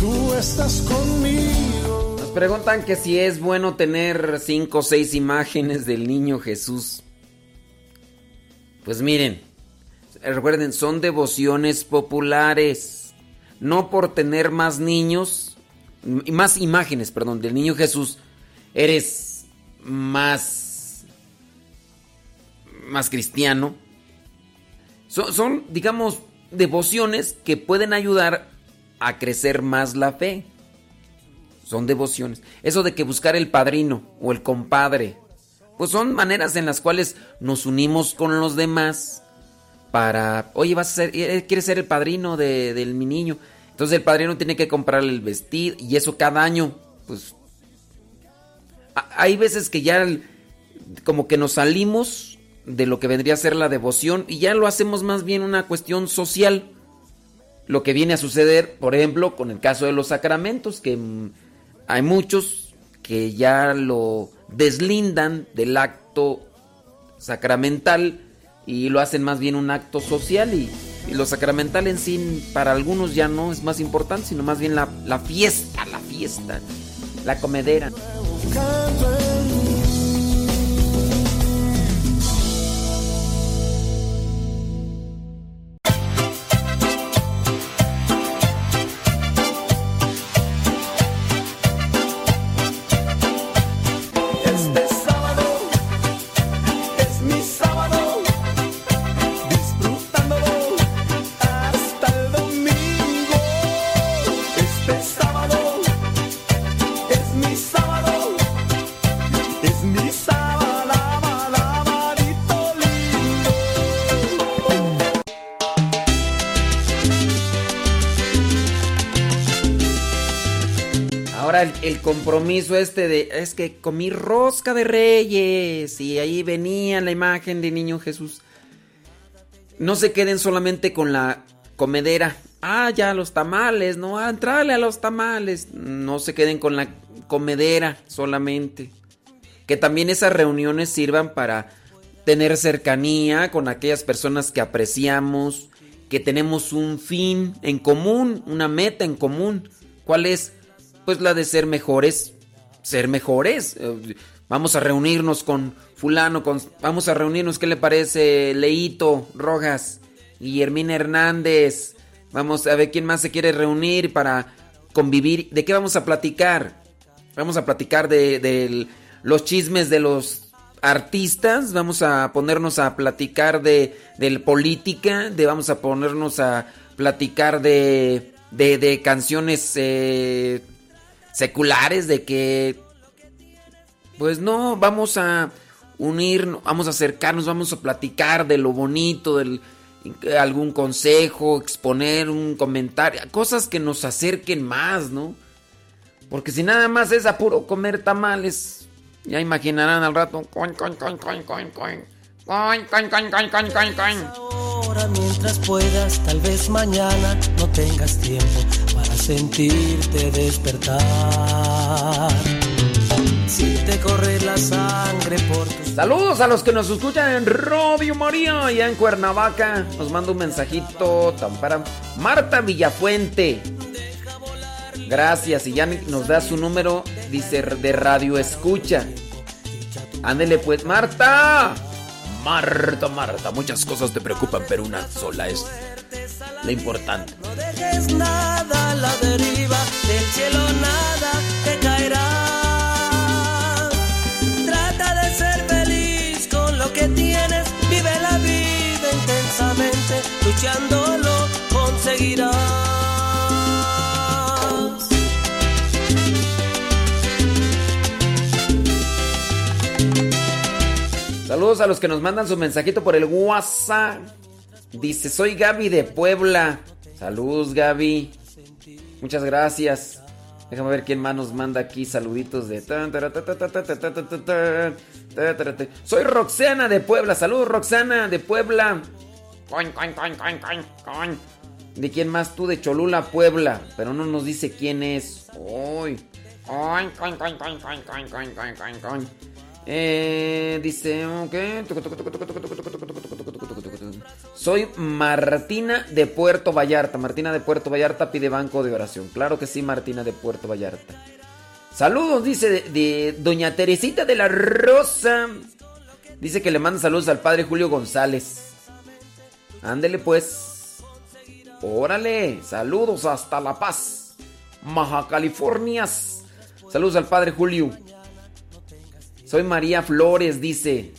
S9: Tú estás conmigo.
S2: Nos preguntan que si es bueno tener cinco o seis imágenes del niño Jesús. Pues miren, recuerden, son devociones populares. No por tener más niños, más imágenes, perdón, del niño Jesús, eres más, más cristiano. Son, son, digamos, devociones que pueden ayudar a crecer más la fe. Son devociones. Eso de que buscar el padrino o el compadre, pues son maneras en las cuales nos unimos con los demás para, oye, vas a ser, eh, quieres ser el padrino de, mi niño. Entonces el padrino tiene que comprarle el vestido y eso cada año, pues... Hay veces que ya como que nos salimos de lo que vendría a ser la devoción y ya lo hacemos más bien una cuestión social. Lo que viene a suceder, por ejemplo, con el caso de los sacramentos, que mm, hay muchos que ya lo deslindan del acto sacramental y lo hacen más bien un acto social y, lo sacramental en sí para algunos ya no es más importante, sino más bien la, la fiesta, la fiesta, la comedera. Compromiso este de es que comí rosca de reyes y ahí venía la imagen de niño Jesús. No se queden solamente con la comedera. Ah, ya los tamales, no, ah, entrale a los tamales. No se queden con la comedera solamente. Que también esas reuniones sirvan para tener cercanía con aquellas personas que apreciamos, que tenemos un fin en común, una meta en común. ¿Cuál es? Pues la de ser mejores, ser mejores. Eh, Vamos a reunirnos con fulano, con, vamos a reunirnos, ¿qué le parece? Leito Rojas, Guillermina Hernández. Vamos a ver quién más se quiere reunir para convivir. ¿De qué vamos a platicar? Vamos a platicar de, de los chismes de los artistas, vamos a ponernos a platicar de, de política, de vamos a ponernos a platicar de, de, de canciones eh, seculares, de que pues no, vamos a unirnos, vamos a acercarnos, vamos a platicar de lo bonito, del algún consejo, exponer un comentario, cosas que nos acerquen más, ¿no? Porque si nada más es a puro comer tamales, ya imaginarán al rato, coin, coin, coin, coin, coin, coin. Coin, coin, coin, coin, coin, coin, coin.
S12: Ahora mientras puedas, tal vez mañana no tengas tiempo sentirte despertar. Si te corre la sangre por tus
S2: Saludos a los que nos escuchan en Radio María, allá en Cuernavaca. Nos manda un mensajito tan para Marta Villafuente. Gracias, y ya nos da su número, dice de Radio Escucha. Ándele pues, Marta. Marta, Marta, muchas cosas te preocupan, pero una sola es la importante.
S12: No dejes nada la deriva, del cielo nada te caerá. Trata de ser feliz con lo que tienes, vive la vida intensamente, luchándolo conseguirás.
S2: Saludos a los que nos mandan su mensajito por el WhatsApp. Dice, soy Gaby de Puebla. Saludos, Gaby. Muchas gracias. Déjame ver quién más nos manda aquí saluditos de... Soy Roxana de Puebla. Salud, Roxana de Puebla. ¿De quién más tú? De Cholula, Puebla. Pero no nos dice quién es. Uy. Eh, dice, ok. Soy Martina de Puerto Vallarta. Martina de Puerto Vallarta pide banco de oración. Claro que sí, Martina de Puerto Vallarta. Saludos, dice de, Doña Teresita de la Rosa. Dice que le manda saludos al padre Julio González. Ándele pues. Órale, saludos hasta La Paz, Maja California. Saludos al padre Julio. Soy María Flores, dice.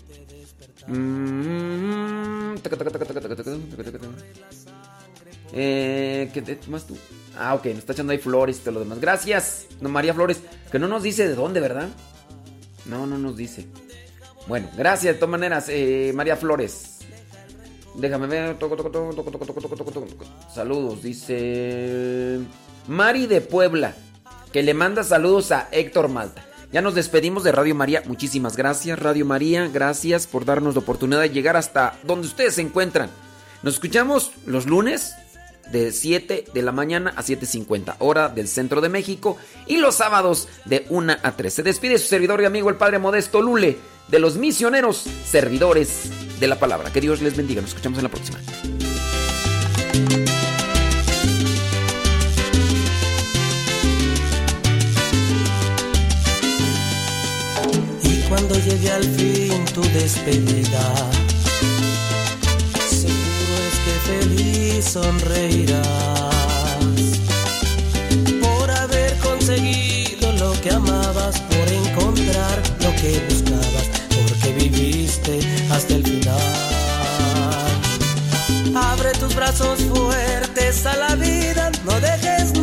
S2: ¿Qué más tú? Ah, ok, me está echando ahí flores y todo lo demás. Gracias, María Flores, que no nos dice de dónde, ¿verdad? No, no nos dice. Bueno, gracias de todas maneras, eh, María Flores. Déjame ver. Saludos, dice. Mari de Puebla, que le manda saludos a Héctor Malta. Ya nos despedimos de Radio María. Muchísimas gracias, Radio María. Gracias por darnos la oportunidad de llegar hasta donde ustedes se encuentran. Nos escuchamos los lunes de 7 de la mañana a 7.50 hora del centro de México y los sábados de 1 a 3. Se despide su servidor y amigo el Padre Modesto Lule de los misioneros servidores de la palabra. Que Dios les bendiga. Nos escuchamos en la próxima.
S12: Cuando llegue al fin tu despedida. Seguro es que feliz sonreirás por haber conseguido lo que amabas, por encontrar lo que buscabas, porque viviste hasta el final. Abre tus brazos fuertes a la vida, no dejes